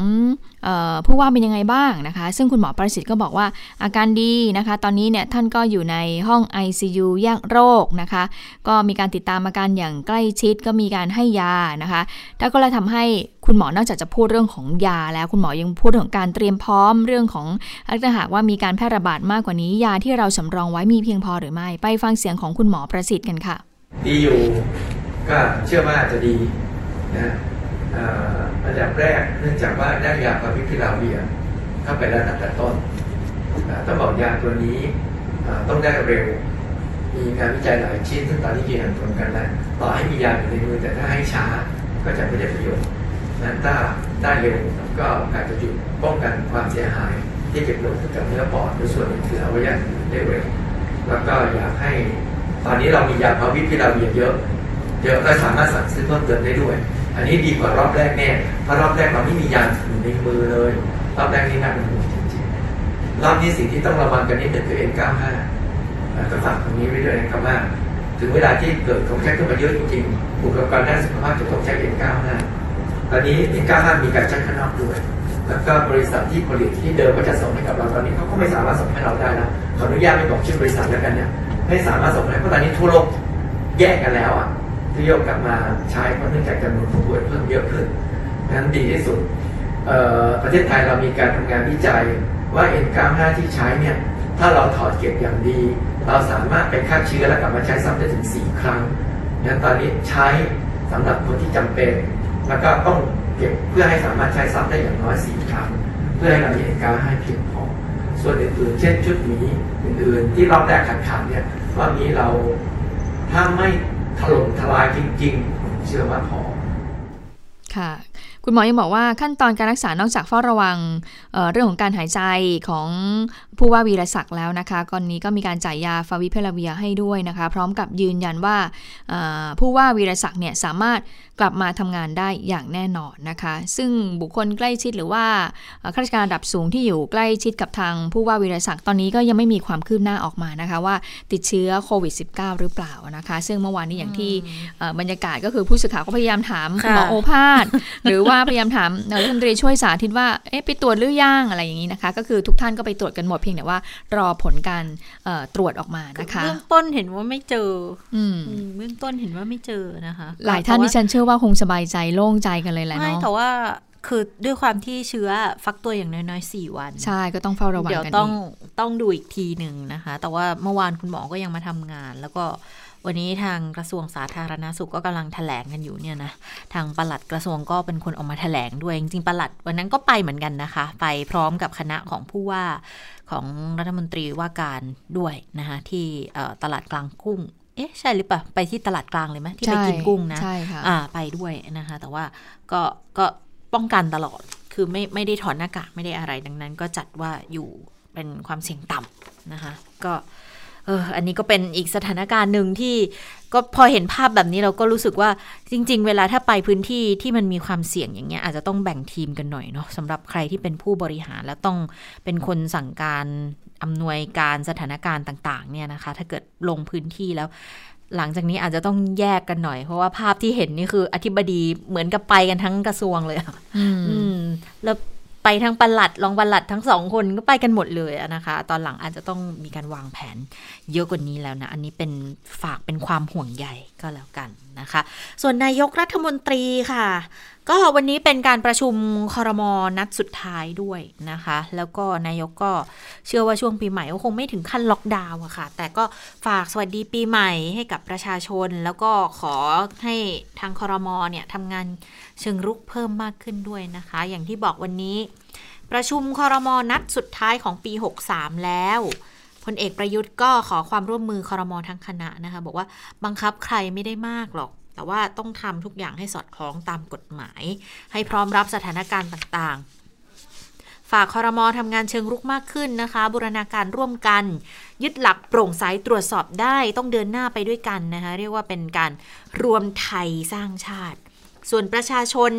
ออผู้ว่าเป็นยังไงบ้างนะคะ ซึ่งคุณหมอประสิทธิ์ก็บอกว่าอาการดีนะคะ ตอนนี้เนี่ยท่านก็อยู่ในห้อง ICU แยกโรคนะคะ ก็มีการติดตามอาการอย่างใกล้ชิดก็มีการให้ยานะคะถ้าก็เลยทำให้คุณหมอนอกจากจะพูดเรื่องของยาแล้วคุณหมอยังพูดถึงการเตรียมพร้อมเรื่องของถ้าหากว่ามีการแพร่ระบาดมากกว่านี้ ยาที่เราสำรองไว้มีเพียงพอหรือไม่ ไปฟังเสียงของคุณหมอประสิทธิ์กันค่ะ ดีอยู่ก็เชื่อว่าจะดีนะ อันดับแรกเนื่องจากว่าได้ยาพาวิพิลาเวียเข้าไปแล้วตั้งแต่ต้นต้องบอกยาตัวนี้ต้องได้เร็ว มีงานวิจัยหลายชิ้นซึ่งตอนนี้ยืนยันตรงกันแล้วต่อให้มียาอยู่ในมือแต่ถ้าให้ช้าก็จะไม่ได้ประโยชน์นั้นถ้าได้เร็วก็อาจจะหยุดป้องกันความเสียหายที่เก็บลงกับเนื้อปอดหรือส่วนอื่นๆเอาไว้อย่างได้เร็วแล้วก็อยากให้ตอนนี้เรามียาพาวิพิลาเวียเยอะเยอะก็สามารถสั่งซื้อเพิ่มเติมได้ด้วย อันนี้ดีกว่ารอบแรกแน่เพราะรอบแรกเราไม่มียาอยู่ในมือเลย รอบแรกนี่น่าเป็นห่วงจริงๆรอบนี้สิ่งที่ต้องระวังกันนิดหนึ่งคือ N95 อ่าก็ฝากตรงนี้ไว้ด้วยนะครับว่าถึงเวลาที่เกิดของแช้ขึ้นมาเยอะจริงๆบุคลากรด้านสุขภาพจะต้องใช้ N95 ตอนนี้ N95 มีการใช้ข้างนอกด้วย แล้วก็บริษัทที่ผลิตที่เดิมก็จะส่งให้กับเราตอนนี้เขาก็ไม่สามารถส่งให้เราได้แล้วขออนุญาตไม่บอกชื่อบริษัทแล้วกันเนี่ยไม่สามารถส่งให้เพราะตอนนี้ทั่วโลกแยกกันแล้วอะ ที่โยกกลับมาใช้เพราะเนื่องจากจำนวนผู้ป่วยเพิ่มเยอะขึ้นนั้นดีที่สุดประเทศไทยเรามีการทำงานวิจัยว่า N95 ที่ใช้เนี่ยถ้าเราถอดเก็บอย่างดี เราสามารถไปฆ่าเชื้อแล้วกลับมาใช้ซ้ำได้ถึง 4 ครั้งนั้นตอนนี้ใช้สำหรับคนที่จำเป็น แล้วก็ต้องเก็บเพื่อให้สามารถใช้ซ้ำได้อย่างน้อย 4 ครั้ง เพื่อให้เรามีเอกาให้เพียงพอส่วนอื่นๆ เช่นชุดหมีอื่นๆ ที่รอบแรกขาดๆเนี่ยรอบนี้เราถ้าไม่ ถล่มทลายจริง ๆ เชื่อว่าพอค่ะคุณหมอยังบอกว่าขั้นตอนการรักษานอกจากเฝ้าระวังเเรื่องของการหายใจของ ผู้ว่าวีรศักดิ์แล้วนะคะก่อนนี้ก็มีการจ่ายยาฟาวิเพลาเวียให้ด้วยนะคะ พร้อมกับยืนยันว่าเอ่อผู้ว่าวีรศักดิ์เนี่ยสามารถกลับมาทำงานได้อย่างแน่นอนนะคะ ซึ่งบุคคลใกล้ชิดหรือว่าเอ่อข้าราชการระดับสูงที่อยู่ใกล้ชิดกับทางผู้ว่าวีรศักดิ์ตอนนี้ก็ยังไม่มีความคืบหน้าออกมานะคะ ว่าติดเชื้อโควิด -19 หรือเปล่านะคะ ซึ่งเมื่อวานนี้อย่างที่เอ่อบรรยากาศก็คือผู้สื่อข่าวก็พยายามถามคุณหมอค่ะโอภาสหรือว่าพยายามถามเอ่อรัฐมนตรีช่วยสาธิตว่าเอ๊ะไปตรวจหรือยังอะไรอย่างนี้นะคะ ก็คือทุกท่านก็ไปตรวจกันหมดเพียงแต่ว่ารอผลการเอ่อตรวจออกมานะคะเบื้องต้นเห็นว่าไม่เจออืมอืมเบื้องต้นเห็นว่าไม่เจอนะคะ หลายท่านแต่ดิว่ฉันเชื่อว่าคงสบายใจโล่งใจกันเลยแหละไม่เนาะแต่ว่าคือด้วยความที่เชื้อฟักตัวอย่างน้อยๆสี่วัน ใช่ก็ต้องเฝ้าระวังเดี๋ยวกันต้องอีกต้องดูอีกทีหนึ่งนะคะ แต่ว่าเมื่อวานคุณหมอก็ยังมาทำงาน แล้วก็ วันนี้ทางกระทรวงสาธารณสุขก็กำลังแถลงกันอยู่เนี่ยนะทางปลัดกระทรวงก็เป็นคนออกมาแถลงด้วยจริงๆปลัดวันนั้นก็ไปเหมือนกันนะคะ ไปพร้อมกับคณะของผู้ว่าของรัฐมนตรีว่าการด้วยนะคะที่เอ่อตลาดกลางกุ้งเอ๊ะใช่หรือเปล่าไปที่ตลาดกลางเลยไหมที่ไปกินกุ้งนะใช่ค่ะอ่าไปด้วยนะคะ แต่ว่าก็ก็ป้องกันตลอดคือไม่ไม่ได้ถอดหน้ากากไม่ได้อะไรดังนั้น ก็จัดว่าอยู่เป็นความเสี่ยงต่ำนะคะ ก็ เอออันนี้ก็เป็นอีกสถานการณ์หนึ่งที่ก็พอเห็นภาพแบบนี้เราก็รู้สึกว่าจริง ๆ เวลาถ้าไปพื้นที่ที่มันมีความเสี่ยงอย่างเงี้ยอาจจะต้องแบ่งทีมกันหน่อยเนาะสำหรับใครที่เป็นผู้บริหารแล้วต้องเป็นคนสั่งการอำนวยการสถานการณ์ต่าง ๆ เนี่ยนะคะ ถ้าเกิดลงพื้นที่แล้ว หลังจากนี้อาจจะต้องแยกกันหน่อย เพราะว่าภาพที่เห็นนี่คืออธิบดีเหมือนกับไปกันทั้งกระทรวงเลยอะอืมอืมแล้ว ไปทั้งปลัดรองปลัดทั้งสองคนก็ไปกันหมดเลยนะคะ ตอนหลังอาจจะต้องมีการวางแผนเยอะกว่านี้แล้วนะ อันนี้เป็นฝากเป็นความห่วงใยก็แล้วกัน นะคะ ส่วนนายกรัฐมนตรีค่ะ ก็วันนี้เป็นการประชุมคอรมอนัดสุดท้ายด้วยนะคะ แล้วก็นายกก็เชื่อว่าช่วงปีใหม่ก็คงไม่ถึงขั้นล็อกดาวน์อะค่ะ แต่ก็ฝากสวัสดีปีใหม่ให้กับประชาชน แล้วก็ขอให้ทางคอรมอเนี่ยทำงานเชิงรุกเพิ่มมากขึ้นด้วยนะคะ อย่างที่บอกวันนี้ ประชุมคอรมอนัดสุดท้ายของปี 63 แล้ว ลเอกประยุทธ์ก็ขอความร่วมมือคอรมอทั้งคณะนะคะ บอกว่าบังคับใครไม่ได้มากหรอก แต่ว่าต้องทำทุกอย่างให้สอดคล้องตามกฎหมาย ให้พร้อมรับสถานการณ์ต่างๆ ฝากคอรมอทำงานเชิงรุกมากขึ้นนะคะ บูรณาการร่วมกัน ยึดหลักโปร่งใสตรวจสอบได้ต้องเดินหน้าไปด้วยกันนะคะ เรียกว่าเป็นการรวมไทยสร้างชาติ ส่วนประชาชน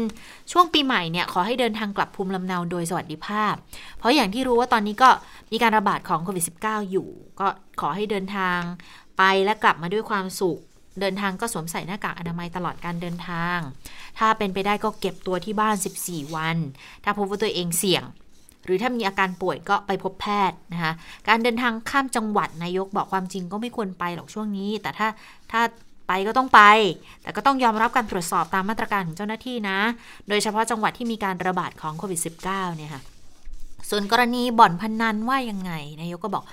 ช่วงปีใหม่เนี่ยขอให้เดินทางกลับภูมิลำเนาโดยสวัสดิภาพ เพราะอย่างที่รู้ว่าตอนนี้ก็มีการระบาดของโควิด -19 อยู่ ก็ขอให้เดินทางไปและกลับมาด้วยความสุข เดินทางก็สวมใส่หน้ากากอนามัยตลอดการเดินทาง ถ้าเป็นไปได้ก็เก็บตัวที่บ้าน 14 วัน ถ้าพบว่าตัวเองเสี่ยงหรือถ้ามีอาการป่วยก็ไปพบแพทย์นะคะ การเดินทางข้ามจังหวัดนายกบอกความจริงก็ไม่ควรไปหรอกช่วงนี้ แต่ถ้าถ้า ไปก็ต้องไป แต่ก็ต้องยอมรับการตรวจสอบตามมาตรการของเจ้าหน้าที่นะ โดยเฉพาะจังหวัดที่มีการระบาดของโควิด -19 เนี่ยค่ะ ส่วนกรณีบ่อนพนนันว่ายังไงนายกก็บอก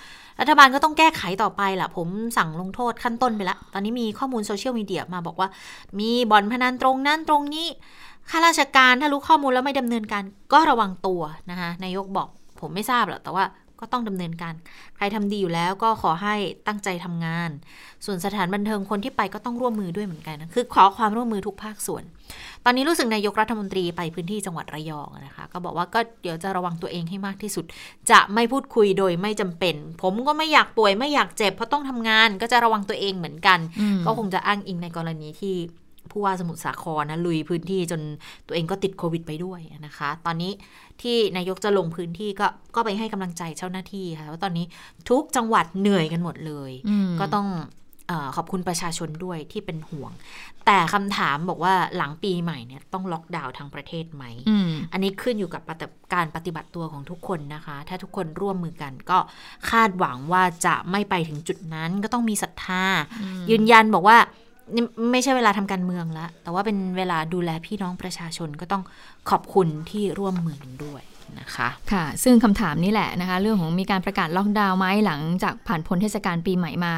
รัฐบาลก็ต้องแก้ไขต่อไปล่ะ ผมสั่งลงโทษขั้นต้นไปละตอนนี้มีข้อมูลโซเชียลมีเดียมาบอกว่า มีบ่อนพนันตรงนั้นตรงนี้ข้าราชการถ้ารู้ข้อมูลแล้วไม่ดำเนินการก็ระวังตัวนะคะนายกบอกผมไม่ทราบหรอกแต่ว่า ก็ต้องดำเนินการ ใครทำดีอยู่แล้วก็ขอให้ตั้งใจทำงาน ส่วนสถานบันเทิงคนที่ไปก็ต้องร่วมมือด้วยเหมือนกันนะคือขอความร่วมมือทุกภาคส่วน ตอนนี้รู้สึกนายกรัฐมนตรีไปพื้นที่จังหวัดระยองนะคะ ก็บอกว่าก็เดี๋ยวจะระวังตัวเองให้มากที่สุด จะไม่พูดคุยโดยไม่จำเป็น ผมก็ไม่อยากป่วยไม่อยากเจ็บเพราะต้องทำงาน ก็จะระวังตัวเองเหมือนกันอืมก็คงจะอ้างอิงในกรณีที่ ผู้ว่าสมุทรสาครนะลุยพื้นที่จนตัวเองก็ติดโควิดไปด้วยนะคะ ตอนนี้ที่นายกจะลงพื้นที่ก็ก็ไปให้กำลังใจเจ้าหน้าที่ค่ะว่าตอนนี้ทุกจังหวัดเหนื่อยกันหมดเลยอืมก็ต้องเออขอบคุณประชาชนด้วยที่เป็นห่วง แต่คำถามบอกว่าหลังปีใหม่เนี่ยต้องล็อกดาวน์ทั้งประเทศไหมอืมอันนี้ขึ้นอยู่กับปฏิการปฏิบัติตัวของทุกคนนะคะ ถ้าทุกคนร่วมมือกันก็คาดหวังว่าจะไม่ไปถึงจุดนั้นก็ต้องมีศรัทธา ยืนยันบอกว่านี่ ไม่ใช่เวลาทำการเมืองแล้วแต่ว่าเป็นเวลาดูแลพี่น้องประชาชนก็ต้องขอบคุณที่ร่วมมือกันด้วยนะคะค่ะ ซึ่งคำถามนี้แหละนะคะ เรื่องของมีการประกาศล็อกดาวน์ไหมหลังจากผ่านพ้นเทศกาลปีใหม่มา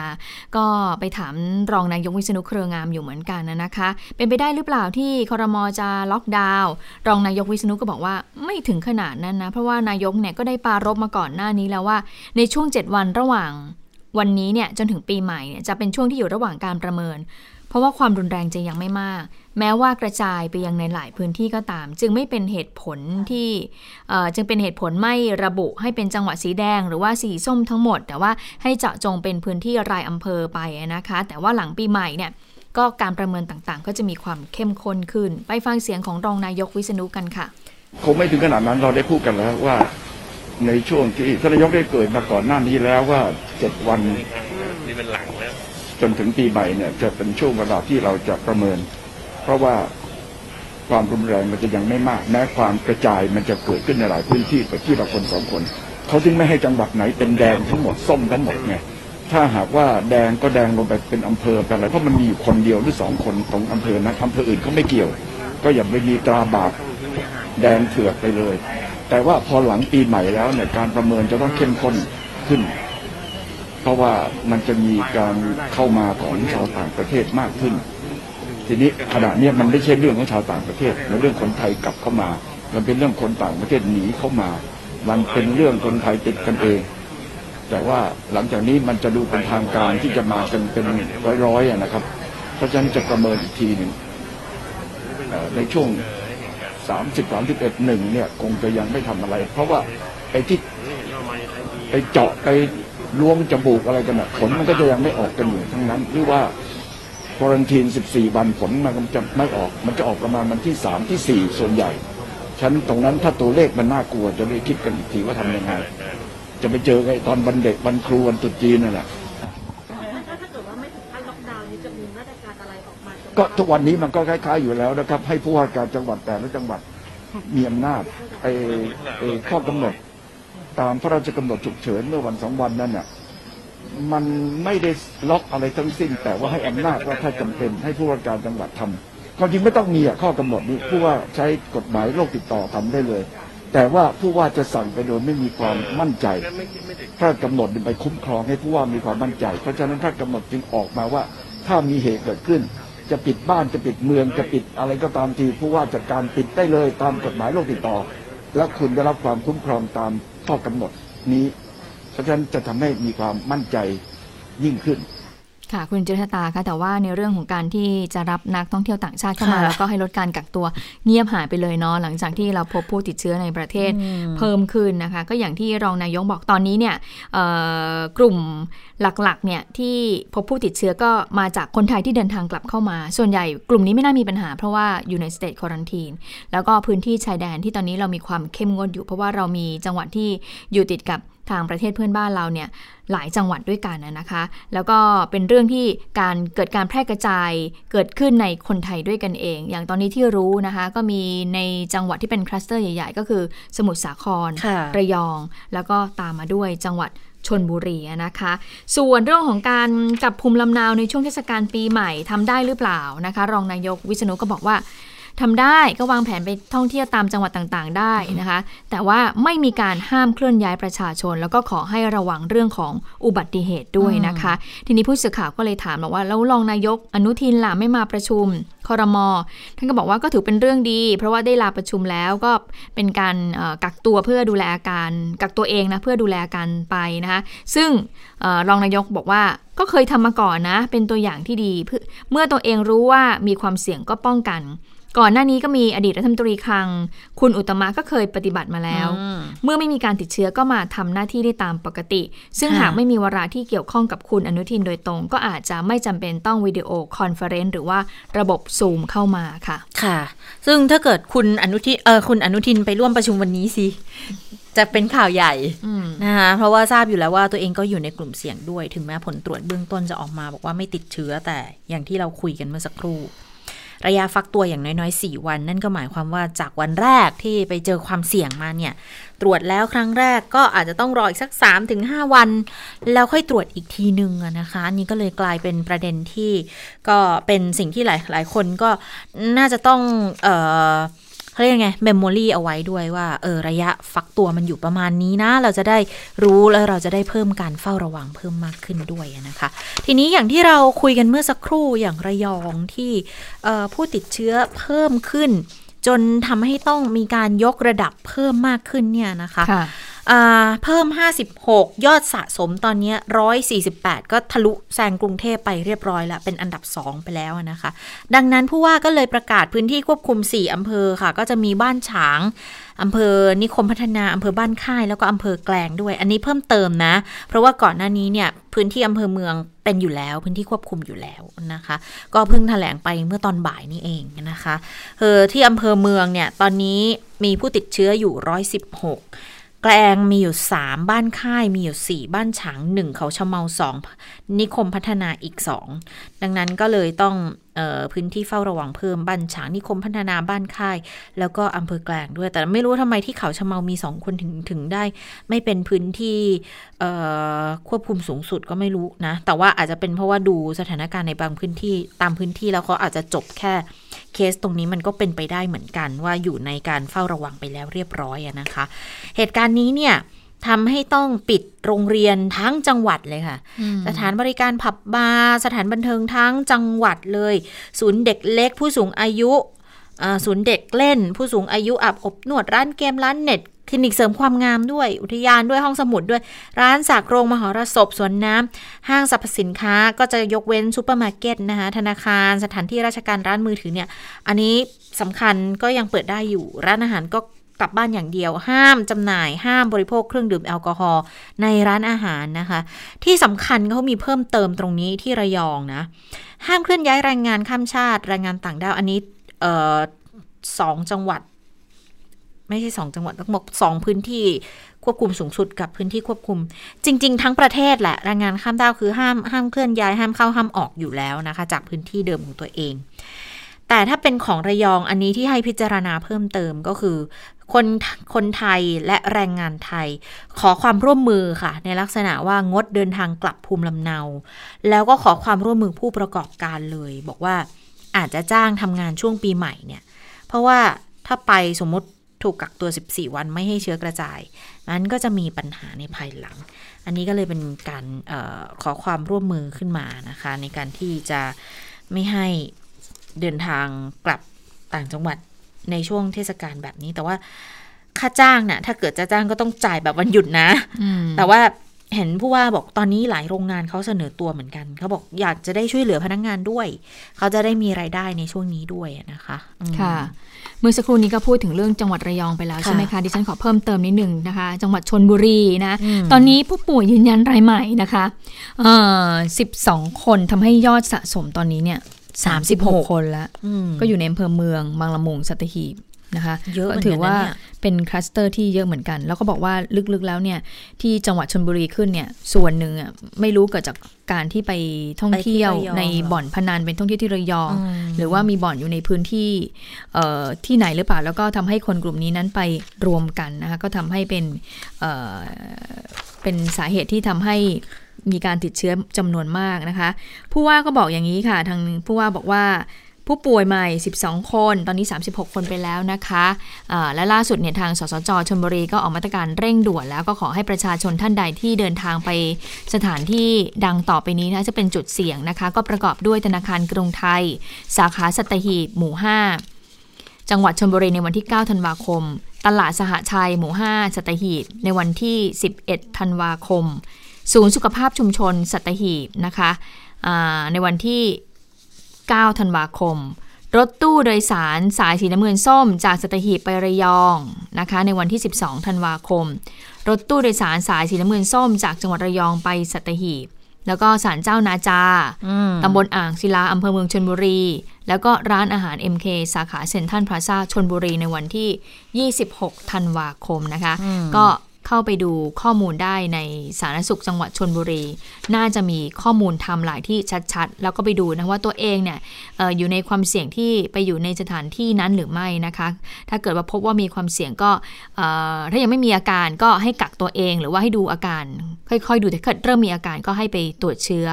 ก็ไปถามรองนายกวิษณุเครืองามอยู่เหมือนกันนะคะ เป็นไปได้หรือเปล่าที่คอรมอจะล็อกดาวน์รองนายกวิษณุก็บอกว่าไม่ถึงขนาดนั้นนะ เพราะว่านายกเนี่ยก็ได้ปรารบมาก่อนหน้านี้แล้วว่า ในช่วง 7 วันระหว่างวันนี้เนี่ยจนถึงปีใหม่เนี่ยจะเป็นช่วงที่อยู่ระหว่างการประเมิน เพราะว่าความรุนแรงจะยังไม่มาก แม้ว่ากระจายไปยังในหลายพื้นที่ก็ตาม จึงไม่เป็นเหตุผลที่จึงเป็นเหตุผลไม่ระบุให้เป็นจังหวัดสีแดง หรือว่าสีส้มทั้งหมด แต่ว่าให้เจาะจงเป็นพื้นที่รายอำเภอไปนะคะ แต่ว่าหลังปีใหม่เนี่ยก็การประเมินต่างๆ ก็จะมีความเข้มข้นขึ้น ไปฟังเสียงของรองนายกวิษณุกันค่ะ คงไม่ถึงขนาดนั้นเราได้พูดกันแล้วว่า ในช่วงที่ท่านนายกได้เกิดมาก่อนหน้านี้แล้วว่าเจ็ดวันนี่เป็นหลังแล้ว จนถึงปีใหม่เนี่ยจะเป็นช่วงเวลาที่เราจะประเมิน เพราะว่าความรุนแรงมันจะยังไม่มากแม้ความกระจายมันจะเกิดขึ้นในหลายพื้นที่ไปที่ละคนสองคนเขาถึงไม่ให้จังหวัดไหนเป็นแดงทั้งหมดส้มทั้งหมดไงถ้าหากว่าแดงก็แดงลงไปเป็นอำเภอเป็นอะไรเพราะมันมีอยู่คนเดียวหรือสองคนตรงอำเภอนั้นอำเภออื่นเขาไม่เกี่ยว ก็อย่าไปมีตราบาปแดงเถือกไปเลย แต่ว่าพอหลังปีใหม่แล้วเนี่ยการประเมินจะต้องเข้มข้นขึ้น เพราะว่ามันจะมีการเข้ามาของชาวต่างประเทศมากขึ้น ทีนี้ขณะนี้มันไม่ใช่เรื่องของชาวต่างประเทศมันเรื่องคนไทยกลับเข้ามา มันเป็นเรื่องคนต่างประเทศหนีเข้ามา มันเป็นเรื่องคนไทยติดกันเอง แต่ว่าหลังจากนี้มันจะดูเป็นทางการที่จะมากันเป็นร้อยๆอะนะครับ เพราะฉะนั้นจะประเมินอีกทีหนึ่งในช่วงสามสิบสามสิบเอ็ดหนึ่งเนี่ยคงจะยังไม่ทำอะไร เพราะว่าไอ้ที่ไปเจาะไป ล้วงจมูกอะไรกันน่ะผลมันก็จะยังไม่ออกกันอยู่ทั้งนั้น หรือว่าควอรันทีน 14 วันผลมันจะไม่ออก มันจะออกประมาณวันที่ 3 ที่ 4 ส่วนใหญ่ฉะนันตรงนั้นถ้าตัวเลขมันน่ากลัวจะได้คิดกันอีกทีว่าทำยังไง จะไปเจอไอ้ตอนวันเด็กวันครูวันตรุษจีนนั่นแหละถ้าเกิดว่าไม่ถึงขั้นล็อกดาวน์นี้จะมีมาตรการอะไรออกมาก็ทุกวันนี้มันก็คล้าย ๆ อยู่แล้วนะครับ ให้ผู้ว่าการจังหวัดแต่ละจังหวัดมีอำนาจไอ้ไอ้ข้อกำหนด ตามพระราชกำหนดฉุกเฉินเมื่อวันสองวันนั้นน่ะมันไม่ได้ล็อกอะไรทั้งสิ้น แต่ว่าให้อำนาจว่าถ้าจำเป็นให้ผู้ว่าการจังหวัดทำความจริงไม่ต้องมีอะข้อกำหนดนี้ผู้ว่าใช้กฎหมายโรคติดต่อทำได้เลย แต่ว่าผู้ว่าจะสั่งไปโดยไม่มีความมั่นใจพระกำหนดไปคุ้มครองให้ผู้ว่ามีความมั่นใจ เพราะฉะนั้นพระกำหนดจึงออกมาว่า ถ้ามีเหตุเกิดขึ้น จะปิดบ้านจะปิดเมืองจะปิดอะไรก็ตามทีผู้ว่าจัดการปิดได้เลยตามกฎหมายโรคติดต่อ และคุณได้รับความคุ้มครองตาม ข้อกำหนดนี้ เพราะฉะนั้นจะทำให้มีความมั่นใจยิ่งขึ้น ค่ะ คุณจิรตาคะแต่ว่าในเรื่องของการที่จะรับนักท่องเที่ยวต่างชาติเข้ามาค่ะแล้วก็ให้ลดการกักตัวเงียบหายไปเลยเนาะหลังจากที่เราพบผู้ติดเชื้อในประเทศเพิ่มขึ้นนะคะ ก็อย่างที่รองนายกบอกตอนนี้เนี่ยเอ่อกลุ่มหลักๆเนี่ยที่พบผู้ติดเชื้อก็มาจากคนไทยที่เดินทางกลับเข้ามา ส่วนใหญ่กลุ่มนี้ไม่น่ามีปัญหา เพราะว่าอยู่ในสเตทควอรันทีนแล้วก็พื้นที่ชายแดนที่ตอนนี้เรามีความเข้มงวดอยู่ เพราะว่าเรามีจังหวัดที่อยู่ติดกับ ทางประเทศเพื่อนบ้านเราเนี่ยหลายจังหวัดด้วยกันนะนะคะ แล้วก็เป็นเรื่องที่การเกิดการแพร่กระจายเกิดขึ้นในคนไทยด้วยกันเอง อย่างตอนนี้ที่รู้นะคะ ก็มีในจังหวัดที่เป็นคลัสเตอร์ใหญ่ๆ ก็คือสมุทรสาครค่ะระยอง แล้วก็ตามมาด้วยจังหวัดชนบุรีนะคะ ส่วนเรื่องของการจับภูมิลำเนาในช่วงเทศกาลปีใหม่ทำได้หรือเปล่านะคะ รองนายกวิษณุก็บอกว่า ทำได้ก็วางแผนไปท่องเที่ยวตามจังหวัดต่างๆ ได้นะคะ แต่ว่าไม่มีการห้ามเคลื่อนย้ายประชาชน แล้วก็ขอให้ระวังเรื่องของอุบัติเหตุด้วยนะคะ ทีนี้ผู้สื่อข่าวก็เลยถามบอกว่าแล้วรองนายกอนุทินล่ะไม่มาประชุมคอรมอท่านก็บอกว่าก็ถือเป็นเรื่องดี เพราะว่าได้ลาประชุมแล้วก็เป็นการเอ่อกักตัวเพื่อดูแลอาการกักตัวเองนะเพื่อดูแลอาการไปนะคะซึ่งเออรองนายกบอกว่าก็เคยทำมาก่อนนะ เป็นตัวอย่างที่ดีเพื่อเมื่อตัวเองรู้ว่ามีความเสี่ยงก็ป้องกัน ก่อนหน้านี้ก็มีอดีตรัฐมนตรีคลัง คุณอุตตมก็เคยปฏิบัติมาแล้วอืมเมื่อไม่มีการติดเชื้อก็มาทำหน้าที่ได้ตามปกติ ซึ่งค่ะหากไม่มีวาระที่เกี่ยวข้องกับคุณอนุทินโดยตรง ก็อาจจะไม่จำเป็นต้อง video conference หรือว่าระบบซูมเข้ามาค่ะ ค่ะ ซึ่งถ้าเกิดคุณอนุทินเออคุณอนุทินไปร่วมประชุมวันนี้สิจะเป็นข่าวใหญ่อืมนะคะเพราะว่าทราบอยู่แล้วว่าตัวเองก็อยู่ในกลุ่มเสี่ยงด้วย ถึงแม้ผลตรวจเบื้องต้นจะออกมา บอกว่าไม่ติดเชื้อแต่อย่างที่เราคุยกันเมื่อสักครู่ ระยะฟักตัวอย่างน้อยๆ 4 วัน นั่นก็หมายความว่าจากวันแรกที่ไปเจอความเสี่ยงมาเนี่ย ตรวจแล้วครั้งแรกก็อาจจะต้องรออีกสัก 3-5 วัน แล้วค่อยตรวจอีกทีหนึ่งนะคะนนี่ก็เลยกลายเป็นประเด็นที่ก็เป็นสิ่งที่หลายหลายคนก็น่าจะต้องเอ่อ เขาเรียกไงเมมโมรีเอาไว้ด้วยว่าเออระยะฟักตัวมันอยู่ประมาณนี้นะ เราจะได้รู้แล้วเราจะได้เพิ่มการเฝ้าระวังเพิ่มมากขึ้นด้วยนะคะ ทีนี้อย่างที่เราคุยกันเมื่อสักครู่อย่างระยองที่ออผู้ติดเชื้อเพิ่มขึ้น จนทำให้ต้องมีการยกระดับเพิ่มมากขึ้นเนี่ยนะคะค่ะอ่าเพิ่ม 56 ยอดสะสมตอนเนี้ย148 ก็ทะลุแซงกรุงเทพไปเรียบร้อยแล้วเป็นอันดับ 2 ไปแล้วนะคะ ดังนั้นผู้ว่าก็เลยประกาศพื้นที่ควบคุม 4 อำเภอค่ะ ก็จะมีบ้านฉาง อำเภอนิคมพัฒนาอำเภอบ้านค่าย แล้วก็อำเภอแกลงด้วย อันนี้เพิ่มเติมนะ เพราะว่าก่อนหน้านี้เนี่ยพื้นที่อำเภอเมืองเป็นอยู่แล้ว พื้นที่ควบคุมอยู่แล้วนะคะ ก็เพิ่งแถลงไปเมื่อตอนบ่ายนี่เองนะคะเออที่อำเภอเมืองเนี่ยตอนนี้มีผู้ติดเชื้ออยู่ 116แกลงมีอยู่ 3 บ้านค่ายมีอยู่ 4 บ้านฉาง 1 เขาชะเมา 2 นิคมพัฒนาอีก 2ดังนั้นก็เลยต้องออพื้นที่เฝ้าระวังเพิ่มบ้านฉางนิคมพัฒนาบ้านค่าย แล้วก็อำเภอแกลงด้วย แต่ไม่รู้ทำไมที่เขาชะเมามี2คนถึงถึงได้ ไม่เป็นพื้นที่ควบคุมสูงสุดก็ไม่รู้นะ แต่ว่าอาจจะเป็นเพราะว่าดูสถานการณ์ในบางพื้นที่ตามพื้นที่แล้วเขาอาจจะจบแค่เคสตรงนี้มันก็เป็นไปได้เหมือนกันว่าอยู่ในการเฝ้าระวังไปแล้วเรียบร้อยนะคะ เหตุการณ์นี้เนี่ย ทำให้ต้องปิดโรงเรียนทั้งจังหวัดเลยค่ะ สถานบริการผับบาร์สถานบันเทิงทั้งจังหวัดเลย ศูนย์เด็กเล็กผู้สูงอายุอ่าศูนย์เด็กเล่น ผู้สูงอายุอาบอบนวดร้านเกมร้านเน็ตคลินิกเสริมความงามด้วย อุทยานด้วยห้องสมุดด้วย ร้านสักโรงมหรสพสวนน้ำห้างสรรพสินค้าก็จะยกเว้นซูเปอร์มาร์เก็ตนะคะธนาคารสถานที่ราชการร้านมือถือเนี่ย อันนี้สำคัญก็ยังเปิดได้อยู่ร้านอาหารก็ กลับบ้านอย่างเดียว ห้ามจำหน่ายห้ามบริโภคเครื่องดื่มแอลกอฮอล์ในร้านอาหารนะคะ ที่สำคัญเขามีเพิ่มเติมตรงนี้ที่ระยองนะ ห้ามเคลื่อนย้ายแรงงานข้ามชาติแรงงานต่างด้าวอันนี้สองจังหวัด ไม่ใช่สองจังหวัดต้องบอกสองพื้นที่ควบคุมสูงสุดกับพื้นที่ควบคุม จริง ๆ ทั้งประเทศแหละแรงงานข้ามด้าวคือห้ามห้ามเคลื่อนย้ายห้ามเข้าห้ามออกอยู่แล้วนะคะ จากพื้นที่เดิมของตัวเองแต่ถ้าเป็นของระยองอันนี้ที่ให้พิจารณาเพิ่มเติมก็คือ คนคนไทยและแรงงานไทย ขอความร่วมมือค่ะ ในลักษณะว่างดเดินทางกลับภูมิลำเนา แล้วก็ขอความร่วมมือผู้ประกอบการเลย บอกว่าอาจจะจ้างทำงานช่วงปีใหม่เนี่ย เพราะว่าถ้าไปสมมติถูกกักตัว 14 วันไม่ให้เชื้อกระจายนั้นก็จะมีปัญหาในภายหลัง อันนี้ก็เลยเป็นการออขอความร่วมมือขึ้นมานะคะ ในการที่จะไม่ให้เดินทางกลับต่างจังหวัด ในช่วงเทศกาลแบบนี้ แต่ว่าค่าจ้างน่ะ ถ้าเกิดจะจ้างก็ต้องจ่ายแบบวันหยุดนะอืมแต่ว่าเห็นผู้ว่าบอกตอนนี้หลายโรงงานเขาเสนอตัวเหมือนกัน เขาบอกอยากจะได้ช่วยเหลือพนักงานด้วย เขาจะได้มีรายได้ในช่วงนี้ด้วยนะคะอืมค่ะเมื่อสักครู่นี้ก็พูดถึงเรื่องจังหวัดระยองไปแล้วค่ะใช่ไหมคะดิฉันขอเพิ่มเติมนิดหนึ่งนะคะ จังหวัดชนบุรีนะอืมตอนนี้ผู้ป่วยยืนยันรายใหม่นะคะเอ่อ12 คนทำให้ยอดสะสมตอนนี้เนี่ย 36 คนแล้วอืมก็อยู่ในอำเภอเมืองบางละมุงสัตหีบนะคะเยอะเหมืก็อนกันนะถือว่าเนี่ยเป็นคลัสเตอร์ที่เยอะเหมือนกัน แล้วก็บอกว่าลึกๆแล้วเนี่ย ที่จังหวัดชนบุรีขึ้นเนี่ย ส่วนหนึ่งอะไม่รู้เกิดจากการที่ไปท่องเที่ยวไปที่ระยองในบ่อนพนันเป็นท่องเที่ยวที่ระยองอืมหรือว่ามีบ่อนอยู่ในพื้นที่เอ่อที่ไหนหรือเปล่า แล้วก็ทำให้คนกลุ่มนี้นั้นไปรวมกันนะคะก็ทำให้เป็นเอ่อเป็นสาเหตุที่ทำให้ มีการติดเชื้อจำนวนมากนะคะ ผู้ว่าก็บอกอย่างนี้ค่ะ ทางผู้ว่าบอกว่าผู้ป่วยใหม่ 12 คน ตอนนี้ 36 คนไปแล้วนะคะ และล่าสุดเนี่ยทางสสจชลบุรีก็ออกมาตรการเร่งด่วนแล้วก็ขอให้ประชาชนท่านใดที่เดินทางไปสถานที่ดังต่อไปนี้นะจะเป็นจุดเสี่ยงนะคะ ก็ประกอบด้วยธนาคารกรุงไทย สาขาสัตหีบหมู่ 5 จังหวัดชลบุรีในวันที่ 9 ธันวาคม ตลาดสหชัยหมู่ 5 สัตหีบในวันที่ 11 ธันวาคม ศูนย์สุขภาพชุมชน สัตหีบนะคะอ่าในวันที่ 9 ธันวาคม รถตู้โดยสารสายสีน้ำเงินส้ม จากสัตหีบไประยองนะคะในวันที่ 12 ธันวาคม รถตู้โดยสารสายสีน้ำเงินส้ม จากจังหวัดระยองไปสัตหีบแล้วก็ศาลเจ้านาจาอืมตำบลอ่างศิลา อำเภอเมืองชนบุรี แล้วก็ร้านอาหาร MK สาขาเซ็นทรัลพลาซาชนบุรีในวันที่ 26 ธันวาคมนะคะอืมก็ เข้าไปดูข้อมูลได้ในสาธารณสุขจังหวัดชนบุรี น่าจะมีข้อมูลทำหลายที่ชัดๆ แล้วก็ไปดูนะว่าตัวเองเนี่ยอออยู่ในความเสี่ยงที่ไปอยู่ในสถานที่นั้นหรือไม่นะคะ ถ้าเกิดว่าพบว่ามีความเสี่ยงก็ถ้ายังไม่มีอาการก็ให้กักตัวเองหรือว่าให้ดูอาการ ค่อยๆ ดูถ้าเกิดเริ่มมีอาการก็ให้ไปตรวจเชื้อ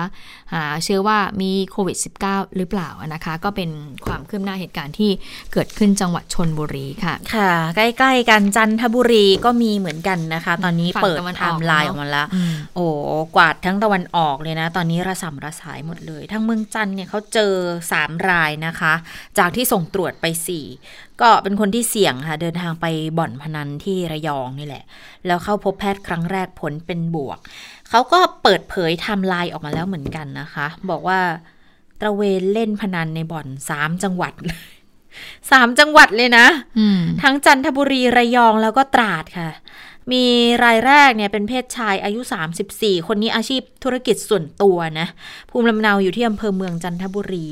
หาเชื้อว่ามีโควิด -19 หรือเปล่านะคะ ก็เป็นความคืบหน้าเหตุการณ์ที่เกิดขึ้นจังหวัดชนบุรีค่ะ ค่ะ ใกล้ๆกันจันทบุรีก็มีเหมือนกันนะคะ ตอนนี้ฝั่งเปิดตะวันไทออกม์ไลน์เนออะอกมาแล้วอืมโอ้กวาดทั้งตะวันออกเลยนะ ตอนนี้ระสำระสายหมดเลย ทั้งเมืองจันทร์เนี่ยเขาเจอ 3 รายนะคะ จากที่ส่งตรวจไป 4 ก็เป็นคนที่เสี่ยงค่ะ เดินทางไปบ่อนพนันที่ระยองนี่แหละ แล้วเข้าพบแพทย์ครั้งแรกผลเป็นบวก เขาก็เปิดเผยไทม์ไลน์ออกมาแล้วเหมือนกันนะคะ บอกว่าตระเวนเล่นพนันในบ่อนสามจังหวัดเลยสามจังหวัดเลยนะอืมทั้งจันทบุรีระยองแล้วก็ตราดค่ะ มีรายแรกเนี่ยเป็นเพศชายอายุ 34 คนนี้อาชีพธุรกิจส่วนตัวนะ ภูมิลำเนาอยู่ที่อำเภอเมืองจันทบุรี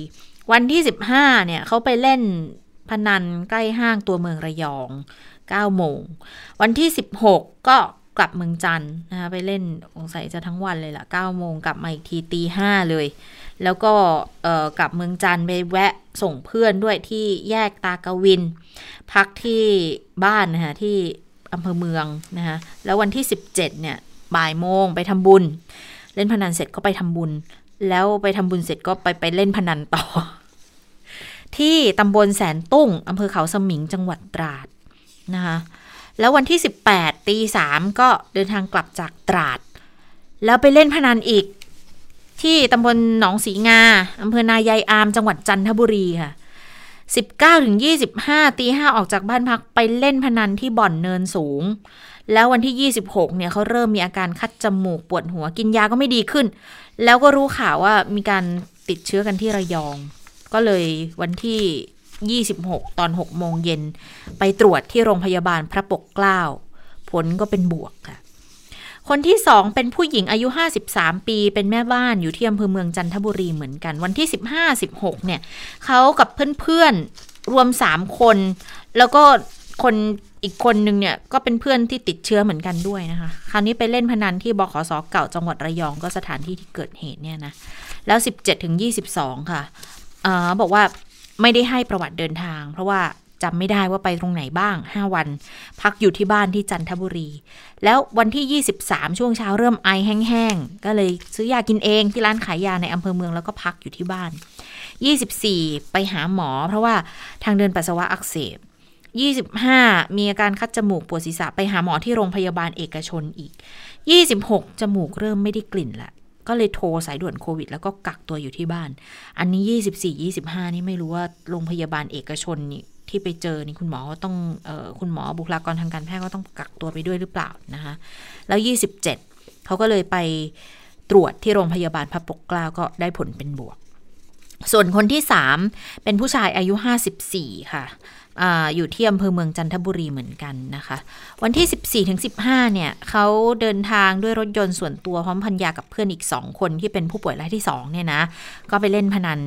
วันที่ 15 เนี่ยเขาไปเล่นพนันใกล้ห้างตัวเมืองระยอง9โมง วันที่ 16 ก็ กลับเมืองจันทร์นะคะไปเล่นสงสัยจะทั้งวันเลยละ่ะ9โมงกลับมาอีกทีตีห้าเลย แล้วก็กลับเมืองจันทร์ไปแวะส่งเพื่อนด้วยที่แยกตากวิน พักที่บ้านนะคะที่อำเภอเมืองนะคะแล้ววันที่ 17เนี่ยบ่ายโมงไปทำบุญ เล่นพนันเสร็จก็ไปทำบุญ แล้วไปทำบุญเสร็จก็ไปไปเล่นพนันต่อ ที่ตำบลแสนตุ้งอำเภอเขาสมิงจังหวัดตราดนะคะ แล้ววันที่ 18ตีสามก็เดินทางกลับจากตราด แล้วไปเล่นพนันอีก ที่ตำบลหนองสีงาอำเภอนายายอามจังหวัดจันทบุรีค่ะ 19ถึง25 ตีห้าออกจากบ้านพักไปเล่นพนันที่บ่อนเนินสูง แล้ววันที่ 26 เนี่ยเขาเริ่มมีอาการคัดจมูกปวดหัวกินยาก็ไม่ดีขึ้น แล้วก็รู้ข่าวว่ามีการติดเชื้อกันที่ระยอง ก็เลยวันที่ 26 ตอน 6 โมงเย็น ไปตรวจที่โรงพยาบาลพระปกเกล้า ผลก็เป็นบวกค่ะ คนที่สองเป็นผู้หญิงอายุ 53 ปี เป็นแม่บ้านอยู่ที่อำเภอเมืองจันทบุรีเหมือนกัน วันที่ 15-16 เนี่ยเขากับเพื่อนๆ รวม 3 คน แล้วก็คนอีกคนนึงเนี่ยก็เป็นเพื่อนที่ติดเชื้อเหมือนกันด้วยนะคะ คราวนี้ไปเล่นพนันที่บขสเก่าจังหวัดระยองก็สถานที่ที่เกิดเหตุเนี่ยนะ แล้ว 17ถึง22 ค่ะอ่าบอกว่า ไม่ได้ให้ประวัติเดินทาง เพราะว่าจำไม่ได้ว่าไปตรงไหนบ้าง 5 วัน พักอยู่ที่บ้านที่จันทบุรี แล้ววันที่ 23 ช่วงเช้าเริ่มไอแห้งๆ ก็เลยซื้อยากินเองที่ร้านขายยาในอำเภอเมืองแล้วก็พักอยู่ที่บ้าน 24 ไปหาหมอ เพราะว่าทางเดินปัสสาวะอักเสบ 25 มีอาการคัดจมูกปวดศีรษะไปหาหมอที่โรงพยาบาลเอกชนอีก 26 จมูกเริ่มไม่ได้กลิ่นละ ก็เลยโทรสายด่วนโควิด แล้วก็กักตัวอยู่ที่บ้าน อันนี้ 24 25 นี่ไม่รู้ว่าโรงพยาบาลเอกชนนี่ที่ไปเจอนี่คุณหมอก็ต้องออคุณหมอบุคลากรทางการแพทย์ก็ต้องกักตัวไปด้วยหรือเปล่านะคะแล้ว 27 เขาก็เลยไปตรวจที่โรงพยาบาลพระปกเกล้าก็ได้ผลเป็นบวก ส่วนคนที่ 3 เป็นผู้ชายอายุ 54 ค่ะ ออยู่ที่อำเภอเมืองจันทบุรีเหมือนกันนะคะ วันที่ 14ถึง15 เนี่ยเขาเดินทางด้วยรถยนต์ส่วนตัวพร้อมพันยากับเพื่อนอีก 2 คนที่เป็นผู้ป่วยรายที่ 2 เนี่ยนะ ก็ไปเล่นพนัน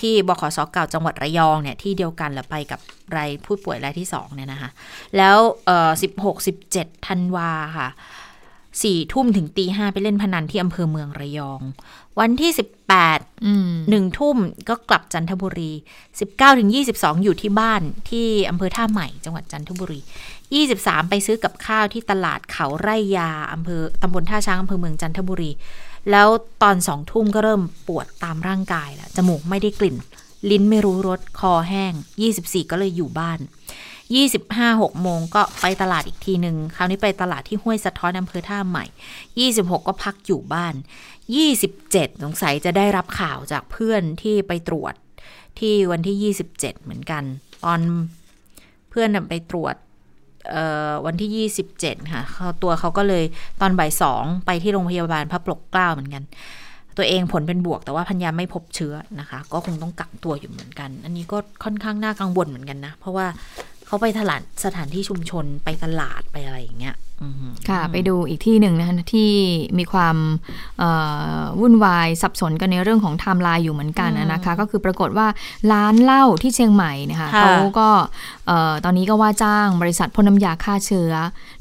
ที่บขสเก่าจังหวัดระยองเนี่ยที่เดียวกันแล้วไปกับรายผู้ป่วยรายที่2เนี่ยนะคะแล้วเอ่อ16 17ธันวาค่ะสี่ทุ่มถึงตีห้าไปเล่นพนันที่อำเภอเมืองระยอง วันที่ 18อืมหนึ่งทุ่มก็กลับจันทบุรี 19ถึง22 อยู่ที่บ้านที่อำเภอท่าใหม่จังหวัดจันทบุรี 23 ไปซื้อกับข้าวที่ตลาดเขาไร่ยาอำเภอตำบลท่าช้างอำเภอเมืองจันทบุรี แล้วตอนสองทุ่มก็เริ่มปวดตามร่างกายแล้วจมูกไม่ได้กลิ่น ลิ้นไม่รู้รสคอแห้ง 24 ก็เลยอยู่บ้าน25 6โมงก็ไปตลาดอีกทีหนึ่งคราวนี้ไปตลาดที่ห้วยสะท้อนอำเภอท่าใหม่26ก็พักอยู่บ้าน 27 สงสัยจะได้รับข่าวจากเพื่อนที่ไปตรวจที่วันที่ 27 เหมือนกัน ตอนเพื่อนไปตรวจเอ่อวันที่ 27 ค่ะเขาตัวเขาก็เลยตอนบ่ายสองไปที่โรงพยาบาลพระปกเกล้าเหมือนกัน ตัวเองผลเป็นบวกแต่ว่าพัญญาไม่พบเชื้อนะคะ ก็คงต้องกักตัวอยู่เหมือนกัน อันนี้ก็ค่อนข้างน่ากังวลเหมือนกันนะ เพราะว่าเขาไปตลาดสถานที่ชุมชนไปตลาดไปอะไรอย่างเงี้ย ค่ะ ไปดูอีกที่หนึ่งนะคะที่มีความเอ่อวุ่นวายสับสนกันในเรื่องของไทม์ไลน์อยู่เหมือนกันนะคะ ก็คือปรากฏว่าร้านเหล้าที่เชียงใหม่นะคะค่ะเขาก็เอ่อตอนนี้ก็ว่าจ้างบริษัทพ่นน้ำยาฆ่าเชื้อ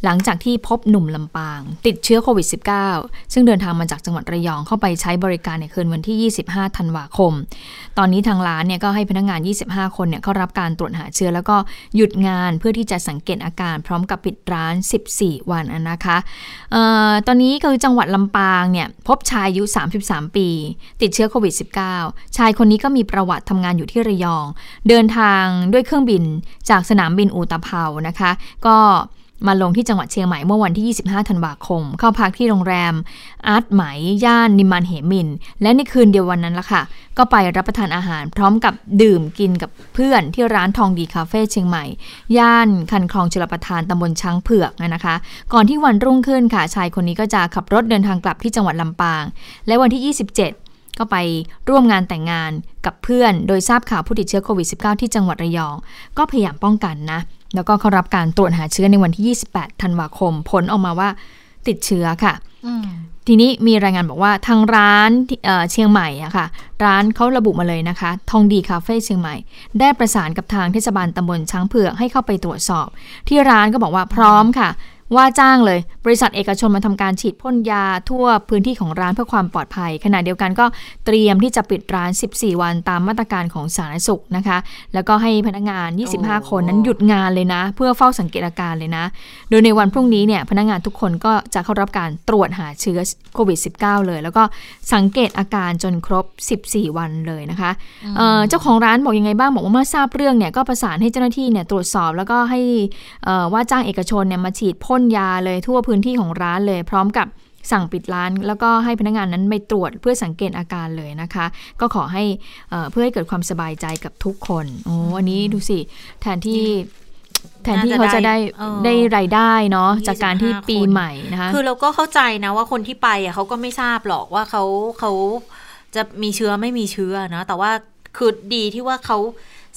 หลังจากที่พบหนุ่มลำปาง ติดเชื้อโควิด -19 ซึ่งเดินทางมาจากจังหวัดระยองเข้าไปใช้บริการในคืนวันที่ 25 ธันวาคม ตอนนี้ทางร้านเนี่ยก็ให้พนักงาน 25 คนเนี่ยเข้ารับการตรวจหาเชื้อ แล้วก็หยุดงานเพื่อที่จะสังเกตอาการพร้อมกับปิดร้าน 14วันนะคะออตอนนี้คือจังหวัดลำปางเนี่ยพบชายอายุ 33 ปี ติดเชื้อโควิด -19 ชายคนนี้ก็มีประวัติทำงานอยู่ที่ระยอง เดินทางด้วยเครื่องบินจากสนามบินอูตะเภานะคะ ก็ มาลงที่จังหวัดเชียงใหม่เมื่อวันที่ 25 ธันวาคม เข้าพักที่โรงแรม อาร์ตไหม ย่านนิมานเหมิน และในคืนเดียววันนั้นละค่ะ ก็ไปรับประทานอาหารพร้อมกับดื่มกินกับเพื่อนที่ร้านทองดีคาเฟ่เชียงใหม่ ย่านคันคลองชลประทานตำบลช้างเผือกนะคะ ก่อนที่วันรุ่งขึ้นค่ะ ชายคนนี้ก็จะขับรถเดินทางกลับที่จังหวัดลำปาง และวันที่ 27ก็ไปร่วมงานแต่งงานกับเพื่อน โดยทราบข่าวผู้ติดเชื้อโควิด -19 ที่จังหวัดระยอง ก็พยายามป้องกันนะ แล้วก็เข้ารับการตรวจหาเชื้อในวันที่ 28 ธันวาคม ผลออกมาว่าติดเชื้อค่ะอืมทีนี้มีรายงานบอกว่าทางร้านที่เอ่อเชียงใหม่อะค่ะ ร้านเขาระบุมาเลยนะคะ ทองดีคาเฟ่เชียงใหม่ ได้ประสานกับทางเทศบาลตำบลช้างเผือกให้เข้าไปตรวจสอบ ที่ร้านก็บอกว่าพร้อมค่ะ ว่าจ้างเลย บริษัทเอกชนมาทำการฉีดพ่นยาทั่วพื้นที่ของร้านเพื่อความปลอดภัย ขณะเดียวกันก็เตรียมที่จะปิดร้าน 14 วันตามมาตรการของสาธารณสุขนะคะ แล้วก็ให้พนักงาน 25 คนนั้นหยุดงานเลยนะ เพื่อเฝ้าสังเกตอาการเลยนะ โดยในวันพรุ่งนี้เนี่ยพนักงานทุกคนก็จะเข้ารับการตรวจหาเชื้อโควิด -19 เลย แล้วก็สังเกตอาการจนครบ 14 วันเลยนะคะเอ่อเจ้าของร้านบอกยังไงบ้างบอกว่าเมื่อทราบเรื่องเนี่ยก็ประสานให้เจ้าหน้าที่เนี่ยตรวจสอบ แล้วก็ให้เอ่อว่าจ้างเอกชนเนี่ยมาฉีดพ่นยาเลยทั่วพื้นที่ของร้านเลย พร้อมกับสั่งปิดร้าน แล้วก็ให้พนักงานนั้นไปตรวจเพื่อสังเกตอาการเลยนะคะ ก็ขอให้เอ่อเพื่อให้เกิดความสบายใจกับทุกคนโอ้อันนี้ดูสิแทนที่แทนที่เขาจะได้เออได้รายได้เนาะ25จากการที่ปีคนใหม่นะคะคือเราก็เข้าใจนะว่าคนที่ไปอะเขาก็ไม่ทราบหรอกว่าเขาเขาจะมีเชื้อไม่มีเชื้อเนาะแต่ว่าคือดีที่ว่าเขา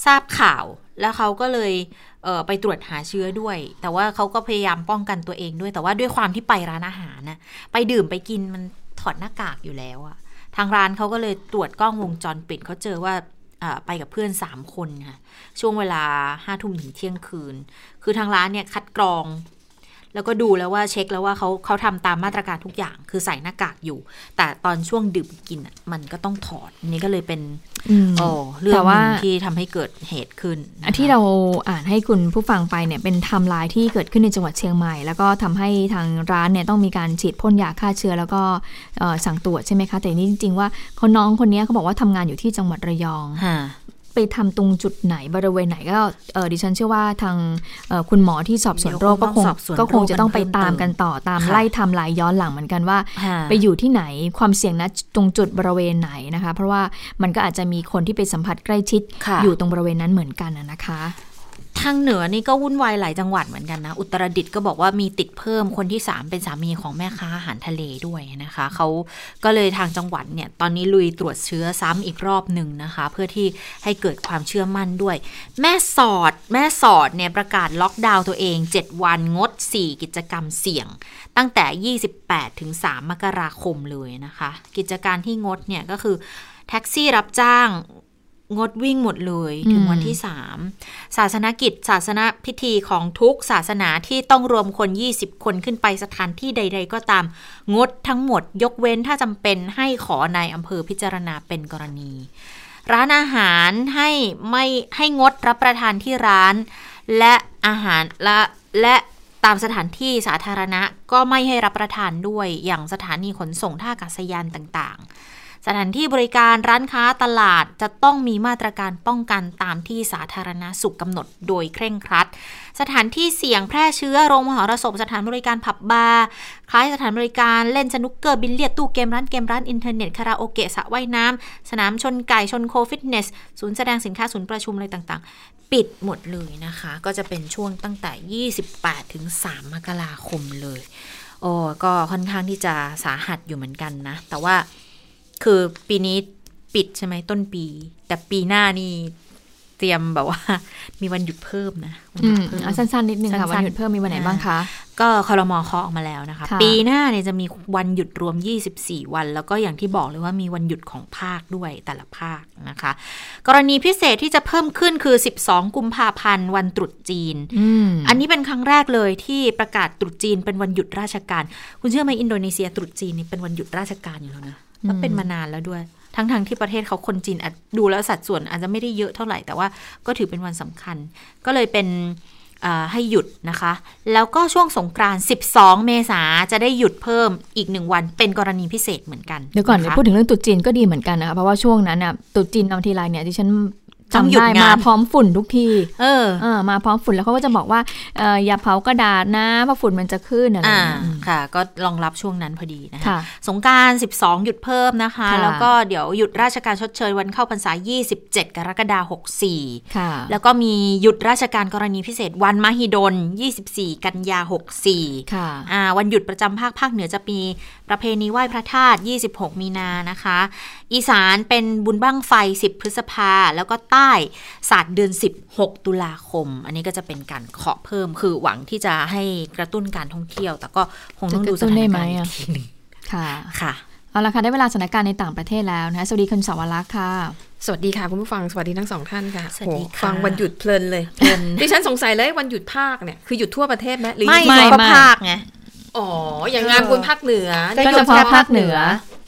ทราบข่าวแล้วเขาก็เลยเออ ไปตรวจหาเชื้อด้วย แต่ว่าเขาก็พยายามป้องกันตัวเองด้วย แต่ว่าด้วยความที่ไปร้านอาหารนะไปดื่มไปกินมันถอดหน้ากากอยู่แล้วอะทางร้านเขาก็เลยตรวจกล้องวงจรปิดเขาเจอว่าไปกับเพื่อนสามคนค่ะช่วงเวลาห้าทุ่มถึงเที่ยงคืน คือทางร้านเนี่ยคัดกรอง แล้วก็ดูแล้วว่าเช็คแล้วว่าเขาเขาทำตามมาตรการทุกอย่าง คือใส่หน้ากากอยู่ แต่ตอนช่วงดื่มกินอะมันก็ต้องถอดอันนี่ก็เลยเป็นอืมโอ้เรื่องแต่หว่านึ่งที่ทำให้เกิดเหตุขึ้นนะคะอันที่เราอ่านให้คุณผู้ฟังไปเนี่ยเป็นไทม์ไลน์ที่เกิดขึ้นในจังหวัดเชียงใหม่ แล้วก็ทำให้ทางร้านเนี่ยต้องมีการฉีดพ่นยาฆ่าเชื้อ แล้วก็เอ่อสั่งตรวจใช่ไหมคะ แต่นี่จริง ๆ ว่าเขาน้องคนนี้เขาบอกว่าทำงานอยู่ที่จังหวัดระยองฮะ ไปทำตรงจุดไหนบริเวณไหนก็เออดิฉันเชื่อว่าทางเอ่อคุณหมอที่สอบสวนโรคก็คงเดี๋ยวคงต้องสอบสวนก็คงจะต้องไปโรคกันเพิ่มตามกันต่อตามค่ะไล่ไทำลายย้อนหลังเหมือนกันว่าฮะไปอยู่ที่ไหนความเสี่ยงนะตรงจุดบริเวณไหนนะคะ เพราะว่ามันก็อาจจะมีคนที่ไปสัมผัสใกล้ชิดค่ะอยู่ตรงบริเวณนั้นเหมือนกันน่ะนะคะ ทางเหนือนี่ก็วุ่นวายหลายจังหวัดเหมือนกันนะ อุตรดิตถ์ก็บอกว่ามีติดเพิ่มคนที่ 3 เป็นสามีของแม่ค้าอาหารทะเลด้วยนะคะเขาก็เลยทางจังหวัดเนี่ยตอนนี้ลุยตรวจเชื้อซ้ำอีกรอบหนึ่งนะคะ เพื่อที่ให้เกิดความเชื่อมั่นด้วย แม่สอด แม่สอดเนี่ยประกาศล็อกดาวน์ตัวเอง 7 วันงด 4 กิจกรรมเสี่ยง ตั้งแต่ 28ถึง3มกราคมเลยนะคะ กิจการที่งดเนี่ยก็คือแท็กซี่รับจ้าง งดวิ่งหมดเลยถึงอืมวันที่3ศาสนกิจ ศาสนาพิธีของทุกศาสนาที่ต้องรวมคน 20 คนขึ้นไปสถานที่ใด ๆ ก็ตาม งดทั้งหมด ยกเว้นถ้าจำเป็นให้ขอนายอำเภอพิจารณาเป็นกรณี ร้านอาหารให้ไม่ให้งดรับประทานที่ร้าน และอาหารและและตามสถานที่สาธารณะก็ไม่ให้รับประทานด้วยอย่างสถานีขนส่งท่าอากาศยานต่างๆ สถานที่บริการร้านค้าตลาดจะต้องมีมาตรการป้องกันตามที่สาธารณสุขกำหนดโดยเคร่งครัด สถานที่เสี่ยงแพร่เชื้อโรงมหรสพสถานบริการผับบาร์คล้ายสถานบริการเล่นสนุกเกอร์บิลเลียดตู้เกมร้านเกมร้านอินเทอร์เน็ตคาราโอเกะสระว่ายน้ำสนามชนไก่ชนโคฟิตเนสศูนย์แสดงสินค้าศูนย์ประชุมอะไรต่างๆ ปิดหมดเลยนะคะ ก็จะเป็นช่วงตั้งแต่ 28 ถึง 3 มกราคมเลย โอ้ก็ค่อนข้างที่จะสาหัสอยู่เหมือนกันนะ แต่ว่า คือปีนี้ปิดใช่ไหมต้นปี แต่ปีหน้านี่เตรียมแบบว่า มีวันหยุดเพิ่มนะวันหอืยุดมเพิ่มอะสั้นๆนิดนึงค่ะสั้นๆวันหยุดเพิ่มมีวันไหนบ้างคะ ก็คอรมอเคาะออกมาแล้วนะคะค่ะปีหน้าเนี่ยจะมีวันหยุดรวม 24 วัน แล้วก็อย่างที่บอกเลยว่ามีวันหยุดของภาคด้วยแต่ละภาคนะคะ กรณีพิเศษที่จะเพิ่มขึ้นคือ 12 กุมภาพันธ์วันตรุษจีนอืมอันนี้เป็นครั้งแรกเลยที่ประกาศตรุษจีนเป็นวันหยุดราชการ คุณเชื่อไหมอินโดนีเซียตรุษจีนนี่เป็นวันหยุดราชการอยู่แล้วนะ แล้วเป็นมานานแล้วด้วย ทั้งทางๆที่ประเทศเขาคนจีนอาจดูแล้วสัดส่วนอาจจะไม่ได้เยอะเท่าไหร่ แต่ว่าก็ถือเป็นวันสำคัญ ก็เลยเป็นอ่าให้หยุดนะคะ แล้วก็ช่วงสงกรานต์12 เมษาจะได้หยุดเพิ่มอีกหนึ่งวัน เป็นกรณีพิเศษเหมือนกัน เดี๋ยวก่อนะเดี๋ยวคะพูดถึงเรื่องตรุ๊จีนก็ดีเหมือนกันนะคะ เพราะว่าช่วงนั้นน่ะตรุ๊จีนบางทีไรเนี่ยดิฉัน ต้องจำหยุดได้งามานพร้อมฝุ่นทุกทีเออเออ มาพร้อมฝุ่นแล้วเขาก็จะบอกว่าเอออย่าเผากระดาษนะเพราะฝุ่นมันจะขึ้นอะไรออ่าย่างเงี้ยอืมค่ะ ก็รองรับช่วงนั้นพอดีนะคะค่ะสงกราร12 หยุดเพิ่มนะคะค่ะแล้วก็เดี๋ยวหยุดราชการชดเชยวันเข้าพรรษา 27 กรกฎาคม64ค่ะ แล้วก็มีหยุดราชการกรณีพิเศษวันมหิดล 24 กันยา 64ค่ะอ่าวันหยุดประจำภาคภาคเหนือจะมีประเพณีไหว้พระธาตุ26 มีนานะคะ อีสานเป็นบุญบั้งไฟ 10 พฤษภาแล้วก็ใต้ศาสตร์เดือน 16 ตุลาคม อันนี้ก็จะเป็นการเคาะเพิ่มคือหวังที่จะให้กระตุ้นการท่องเที่ยว แต่ก็คงต้องดูสถานการณ์อีกทีหนึ่งค่ะค่ะเอาละค่ะได้เวลาสถานการณ์ในต่างประเทศแล้วนะคะสวัสดีคุณสาวรักษ์ค่ะ สวัสดีค่ะคุณผู้ฟังสวัสดีทั้งสองท่านค่ะสวัสดีโหค่ะฟังวันหยุดเพลินเลยเพลินดิฉันสงสัยเลยวันหยุดภาคเนี่ยคือหยุดทั่วประเทศไหมหรือไม่หยุดไม่ก็ไม่ภาคไงอ๋ออย่างงานคุณภาคเหนือก็ก็หยุเฉดพาะแค่ภาคเหนือ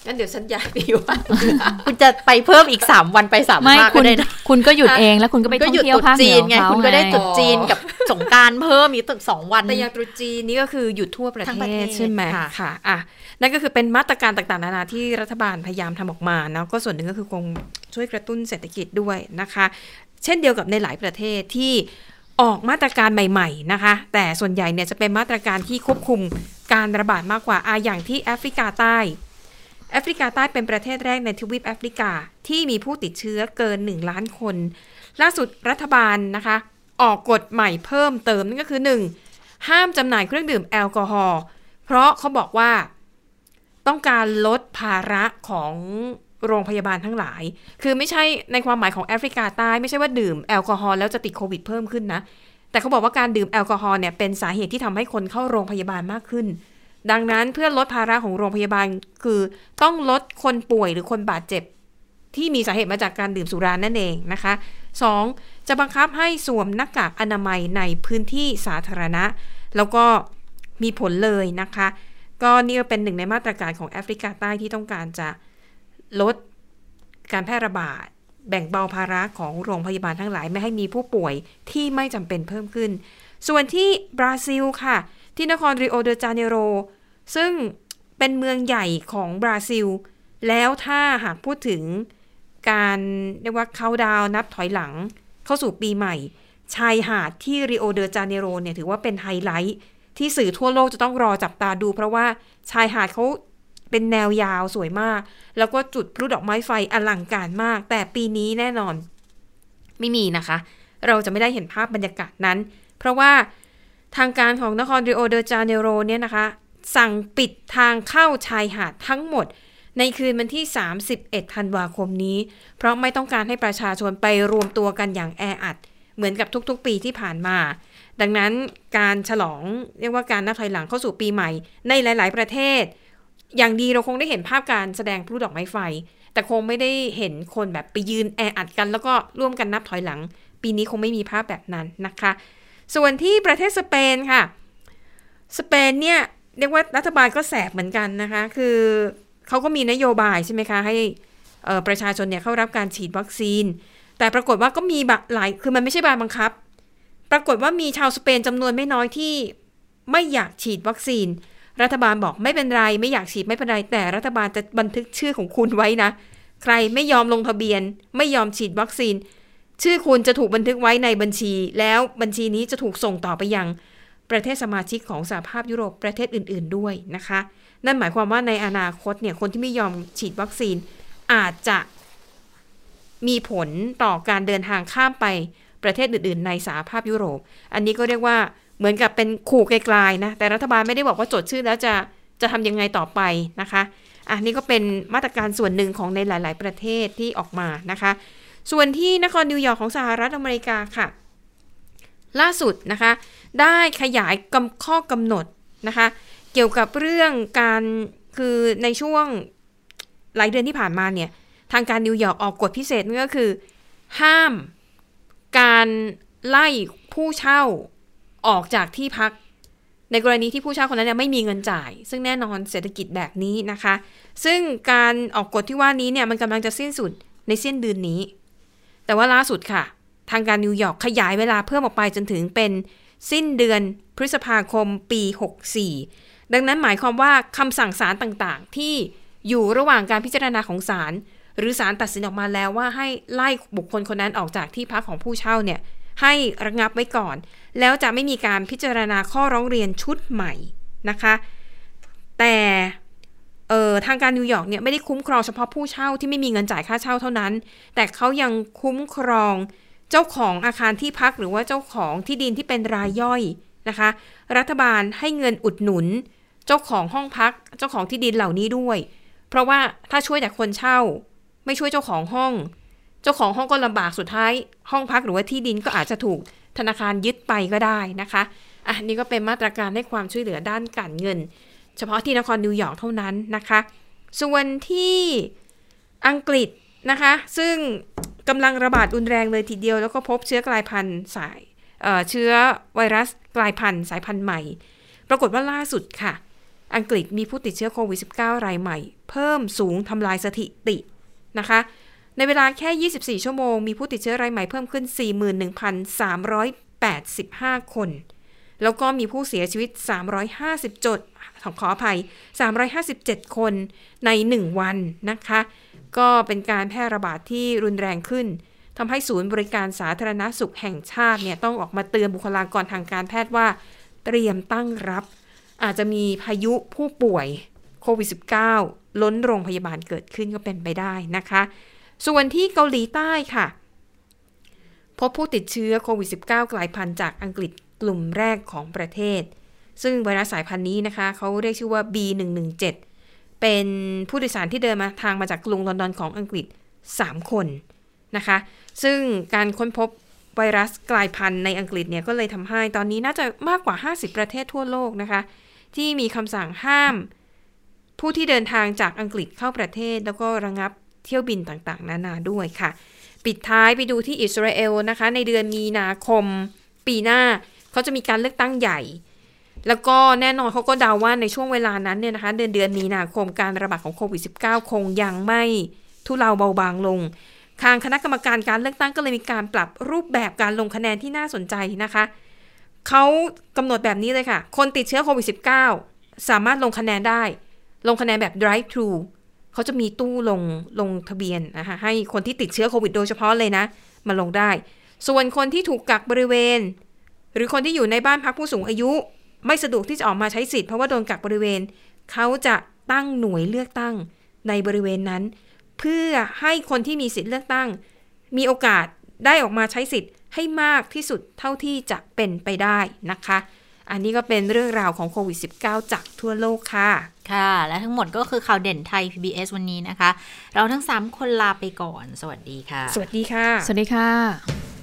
งั้นเดี๋ยวฉันย้ายไปอยู่ภาคเหนือคุณจะไปเพิ่มอีก3วันไปสามไม่ภาคคุก็ณได้นะคุณก็หยุดเองแล้วคุณก็ไปก็ท่องหยุดเที่ยตวรุษภาคเหจีนือนไงของเขาคุณก็ได้ไงตรุษจีนกับสงกรารเพิ่มอีกตึกสองวันแต่อย่างตรุษจีนนี่ก็คือหยุดทั่วประทั้งเทประเทศศใช่ไหมค่ะค่ะอะนั่นก็คือเป็นมาตรการต่างๆนานาที่รัฐบาลพยายามทำออกมาเนาะก็ส่วนหนึ่งก็คือคงช่วยกระตุ้นเศรษฐกิจด้วยนะคะ เช่นเดียวกับในหลายประเทศที่ออกมาตรการใหม่ ๆนะคะ แต่ส่วนใหญ่เนี่ยจะเป็นมาตรการที่ควบคุมการระบาดมากกว่าอาอย่างที่แอฟริกาใต้ แอฟริกาใต้เป็นประเทศแรกในทวีปแอฟริกาที่มีผู้ติดเชื้อเกิน 1 ล้านคน ล่าสุดรัฐบาลนะคะ ออกกฎใหม่เพิ่มเติมนั่นก็คือ 1. ห้ามจำหน่ายเครื่องดื่มแอลกอฮอล์เพราะเขาบอกว่าต้องการลดภาระของโรงพยาบาลทั้งหลาย คือไม่ใช่ในความหมายของแอฟริกาใต้ไม่ใช่ว่าดื่มแอลกอฮอล์แล้วจะติดโควิดเพิ่มขึ้นนะ แต่เขาบอกว่าการดื่มแอลกอฮอล์เนี่ยเป็นสาเหตุที่ทำให้คนเข้าโรงพยาบาลมากขึ้น ดังนั้นเพื่อลดภาระของโรงพยาบาลคือต้องลดคนป่วยหรือคนบาดเจ็บ ที่มีสาเหตุมาจากการดื่มสุรานั่นเองนะคะ 2. จะบังคับให้สวมหน้ากากอนามัยในพื้นที่สาธารณะ แล้วก็มีผลเลยนะคะ ก็นี่ก็เป็นหนึ่งในมาตรการของแอฟริกาใต้ที่ต้องการจะลดการแพร่ระบาด แบ่งเบาภาระของโรงพยาบาลทั้งหลาย ไม่ให้มีผู้ป่วยที่ไม่จำเป็นเพิ่มขึ้น ส่วนที่บราซิลค่ะ ที่นครริโอเดจาเนโร ซึ่งเป็นเมืองใหญ่ของบราซิล แล้วถ้าหากพูดถึงการเรียกว่าเขาดาวน์นับถอยหลัง เข้าสู่ปีใหม่ ชายหาดที่ริโอเดจาเนโรเนี่ยถือว่าเป็นไฮไลท์ ที่สื่อทั่วโลกจะต้องรอจับตาดู เพราะว่าชายหาดเขาเป็นแนวยาวสวยมาก แล้วก็จุดพลุดอกไม้ไฟอลังการมาก แต่ปีนี้แน่นอน ไม่มีนะคะ เราจะไม่ได้เห็นภาพบรรยากาศนั้น เพราะว่า ทางการของนครริโอเดจาเนโรเนี่ยนะคะ สั่งปิดทางเข้าชายหาดทั้งหมด ในคืนวันที่ 31 ธันวาคมนี้ เพราะไม่ต้องการให้ประชาชนไปรวมตัวกันอย่างแออัด เหมือนกับทุกๆ ปีที่ผ่านมา ดังนั้นการฉลองเรียกว่าการนับถอยหลังเข้าสู่ปีใหม่ ในหลาย ๆ ประเทศ อย่างดีเราคงได้เห็นภาพการแสดงพลุดอกไม้ไฟ แต่คงไม่ได้เห็นคนแบบไปยืนแออัดกัน แล้วก็ร่วมกันนับถอยหลัง ปีนี้คงไม่มีภาพแบบนั้นนะคะ ส่วนที่ประเทศสเปนค่ะ สเปนเนี่ยเรียกว่ารัฐบาลก็แสบเหมือนกันนะคะ คือเขาก็มีนโยบายใช่ไหมคะ ให้ประชาชนเนี่ยเข้ารับการฉีดวัคซีน แต่ปรากฏว่าก็มีบะหลาย คือมันไม่ใช่บาบังคับ ปรากฏว่ามีชาวสเปนจำนวนไม่น้อยที่ไม่อยากฉีดวัคซีน รัฐบาลบอกไม่เป็นไร ไม่อยากฉีดไม่เป็นไร แต่รัฐบาลจะบันทึกชื่อของคุณไว้นะ ใครไม่ยอมลงทะเบียน ไม่ยอมฉีดวัคซีน ชื่อคุณจะถูกบันทึกไว้ในบัญชี แล้วบัญชีนี้จะถูกส่งต่อไปยังประเทศสมาชิกของสหภาพยุโรปประเทศอื่น ๆ ด้วยนะคะ นั่นหมายความว่าในอนาคตเนี่ยคนที่ไม่ยอมฉีดวัคซีนอาจจะมีผลต่อการเดินทางข้ามไปประเทศอื่น ๆ ในสหภาพยุโรป อันนี้ก็เรียกว่าเหมือนกับเป็นขู่ไกลๆนะ แต่รัฐบาลไม่ได้บอกว่าจดชื่อแล้วจะจะทำยังไงต่อไปนะคะอะนี่ก็เป็นมาตรการส่วนหนึ่งของในหลาย ๆ ประเทศที่ออกมานะคะ ส่วนที่นครนิวยอร์กของสหรัฐอเมริกาค่ะ ล่าสุดนะคะ ได้ขยายกำข้อกำหนดนะคะ เกี่ยวกับเรื่องการคือในช่วงหลายเดือนที่ผ่านมาเนี่ย ทางการนิวยอร์กออกกฎพิเศษนั่นก็คือ ห้ามการไล่ผู้เช่าออกจากที่พัก ในกรณีที่ผู้เช่าคนนั้นเนี่ยไม่มีเงินจ่าย ซึ่งแน่นอนเศรษฐกิจแบบนี้นะคะ ซึ่งการออกกฎที่ว่านี้เนี่ยมันกำลังจะสิ้นสุดในสิ้นเดือนนี้ แต่ว่าล่าสุดค่ะ ทางการนิวยอร์กขยายเวลาเพิ่มออกไปจนถึงเป็นสิ้นเดือนพฤษภาคมปี 64 ดังนั้นหมายความว่าคำสั่งศาลต่างๆ ที่อยู่ระหว่างการพิจารณาของศาลหรือศาลตัดสินออกมาแล้วว่าให้ไล่บุคคลคนนั้นออกจากที่พักของผู้เช่าเนี่ยให้ระงับไว้ก่อน แล้วจะไม่มีการพิจารณาข้อร้องเรียนชุดใหม่นะคะ แต่ เออทางการนิวยอร์กเนี่ยไม่ได้คุ้มครองเฉพาะผู้เช่าที่ไม่มีเงินจ่ายค่าเช่าเท่านั้น แต่เขายังคุ้มครองเจ้าของอาคารที่พักหรือว่าเจ้าของที่ดินที่เป็นรายย่อยนะคะ รัฐบาลให้เงินอุดหนุน เจ้าของห้องพัก เจ้าของที่ดินเหล่านี้ด้วย เพราะว่าถ้าช่วยแต่คนเช่า ไม่ช่วยเจ้าของห้อง เจ้าของห้องก็ลำบากสุดท้าย ห้องพักหรือว่าที่ดินก็อาจจะถูกธนาคารยึดไปก็ได้นะคะอะนี่ก็เป็นมาตรการให้ความช่วยเหลือด้านการเงิน เฉพาะที่นครนิวยอร์กเท่านั้นนะคะ ส่วนที่อังกฤษนะคะ ซึ่งกำลังระบาดรุนแรงเลยทีเดียว แล้วก็พบเชื้อกลายพันธุ์สายเเชื้อไวรัสกลายพันธุ์สายพันธุ์ใหม่ ปรากฏว่าล่าสุดค่ะ อังกฤษมีผู้ติดเชื้อโควิด -19 รายใหม่ เพิ่มสูงทำลายสถิตินะคะ ในเวลาแค่ 24 ชั่วโมง มีผู้ติดเชื้อรายใหม่เพิ่มขึ้น 41,385 คน แล้วก็มีผู้เสียชีวิต 350จดขออภัย 357 คนใน 1 วันนะคะ ก็เป็นการแพร่ระบาดที่รุนแรงขึ้นทำให้ศูนย์บริการสาธารณสุขแห่งชาติเนี่ยต้องออกมาเตือนบุคลากรทางการแพทย์ว่า เตรียมตั้งรับ อาจจะมีพายุผู้ป่วยโควิด -19 ล้นโรงพยาบาลเกิดขึ้นก็เป็นไปได้นะคะ ส่วนที่เกาหลีใต้ค่ะ พบผู้ติดเชื้อโควิด -19 กลายพันธุ์จากอังกฤษ กลุ่มแรกของประเทศ ซึ่งไวรัสสายพันธุ์นี้นะคะเขาเรียกชื่อว่า B117 เป็นผู้โดยสารที่เดินมาทางมาจากกรุงลอนดอนของอังกฤษ 3 คนนะคะ ซึ่งการค้นพบไวรัสกลายพันธุ์ในอังกฤษเนี่ยก็เลยทำให้ตอนนี้น่าจะมากกว่า 50 ประเทศทั่วโลกนะคะ ที่มีคำสั่งห้าม ผู้ที่เดินทางจากอังกฤษเข้าประเทศ แล้วก็ระงับเที่ยวบินต่างๆ นานาด้วยค่ะ ปิดท้ายไปดูที่อิสราเอลนะคะ ในเดือนมีนาคมปีหน้า เขาจะมีการเลือกตั้งใหญ่ แล้วก็แน่นอนเขาก็เดาว่าในช่วงเวลานั้นเนี่ยนะคะ เดือนเดือนมีนาคมการระบาดของโควิด -19 คงยังไม่ทุเลาเบาบางลงทางคณะกรรมการการเลือกตั้งก็เลยมีการปรับรูปแบบการลงคะแนนที่น่าสนใจนะคะ เขากำหนดแบบนี้เลยค่ะ คนติดเชื้อโควิด -19 สามารถลงคะแนนได้ ลงคะแนนแบบ drive thru เขาจะมีตู้ลงลงทะเบียนนะคะให้คนที่ติดเชื้อโควิดโดยเฉพาะเลยนะ มาลงได้ ส่วนคนที่ถูกกักบริเวณ หรือคนที่อยู่ในบ้านพักผู้สูงอายุ ไม่สะดวกที่จะออกมาใช้สิทธิ์เพราะว่าโดนกักบริเวณ เขาจะตั้งหน่วยเลือกตั้งในบริเวณนั้น เพื่อให้คนที่มีสิทธิ์เลือกตั้ง มีโอกาสได้ออกมาใช้สิทธิ์ให้มากที่สุดเท่าที่จะเป็นไปได้นะคะ อันนี้ก็เป็นเรื่องราวของโควิด -19 จากทั่วโลกค่ะ ค่ะ และทั้งหมดก็คือข่าวเด่นไทย PBS วันนี้นะคะ เราทั้ง 3 คนลาไปก่อน สวัสดีค่ะ สวัสดีค่ะ สวัสดีค่ะ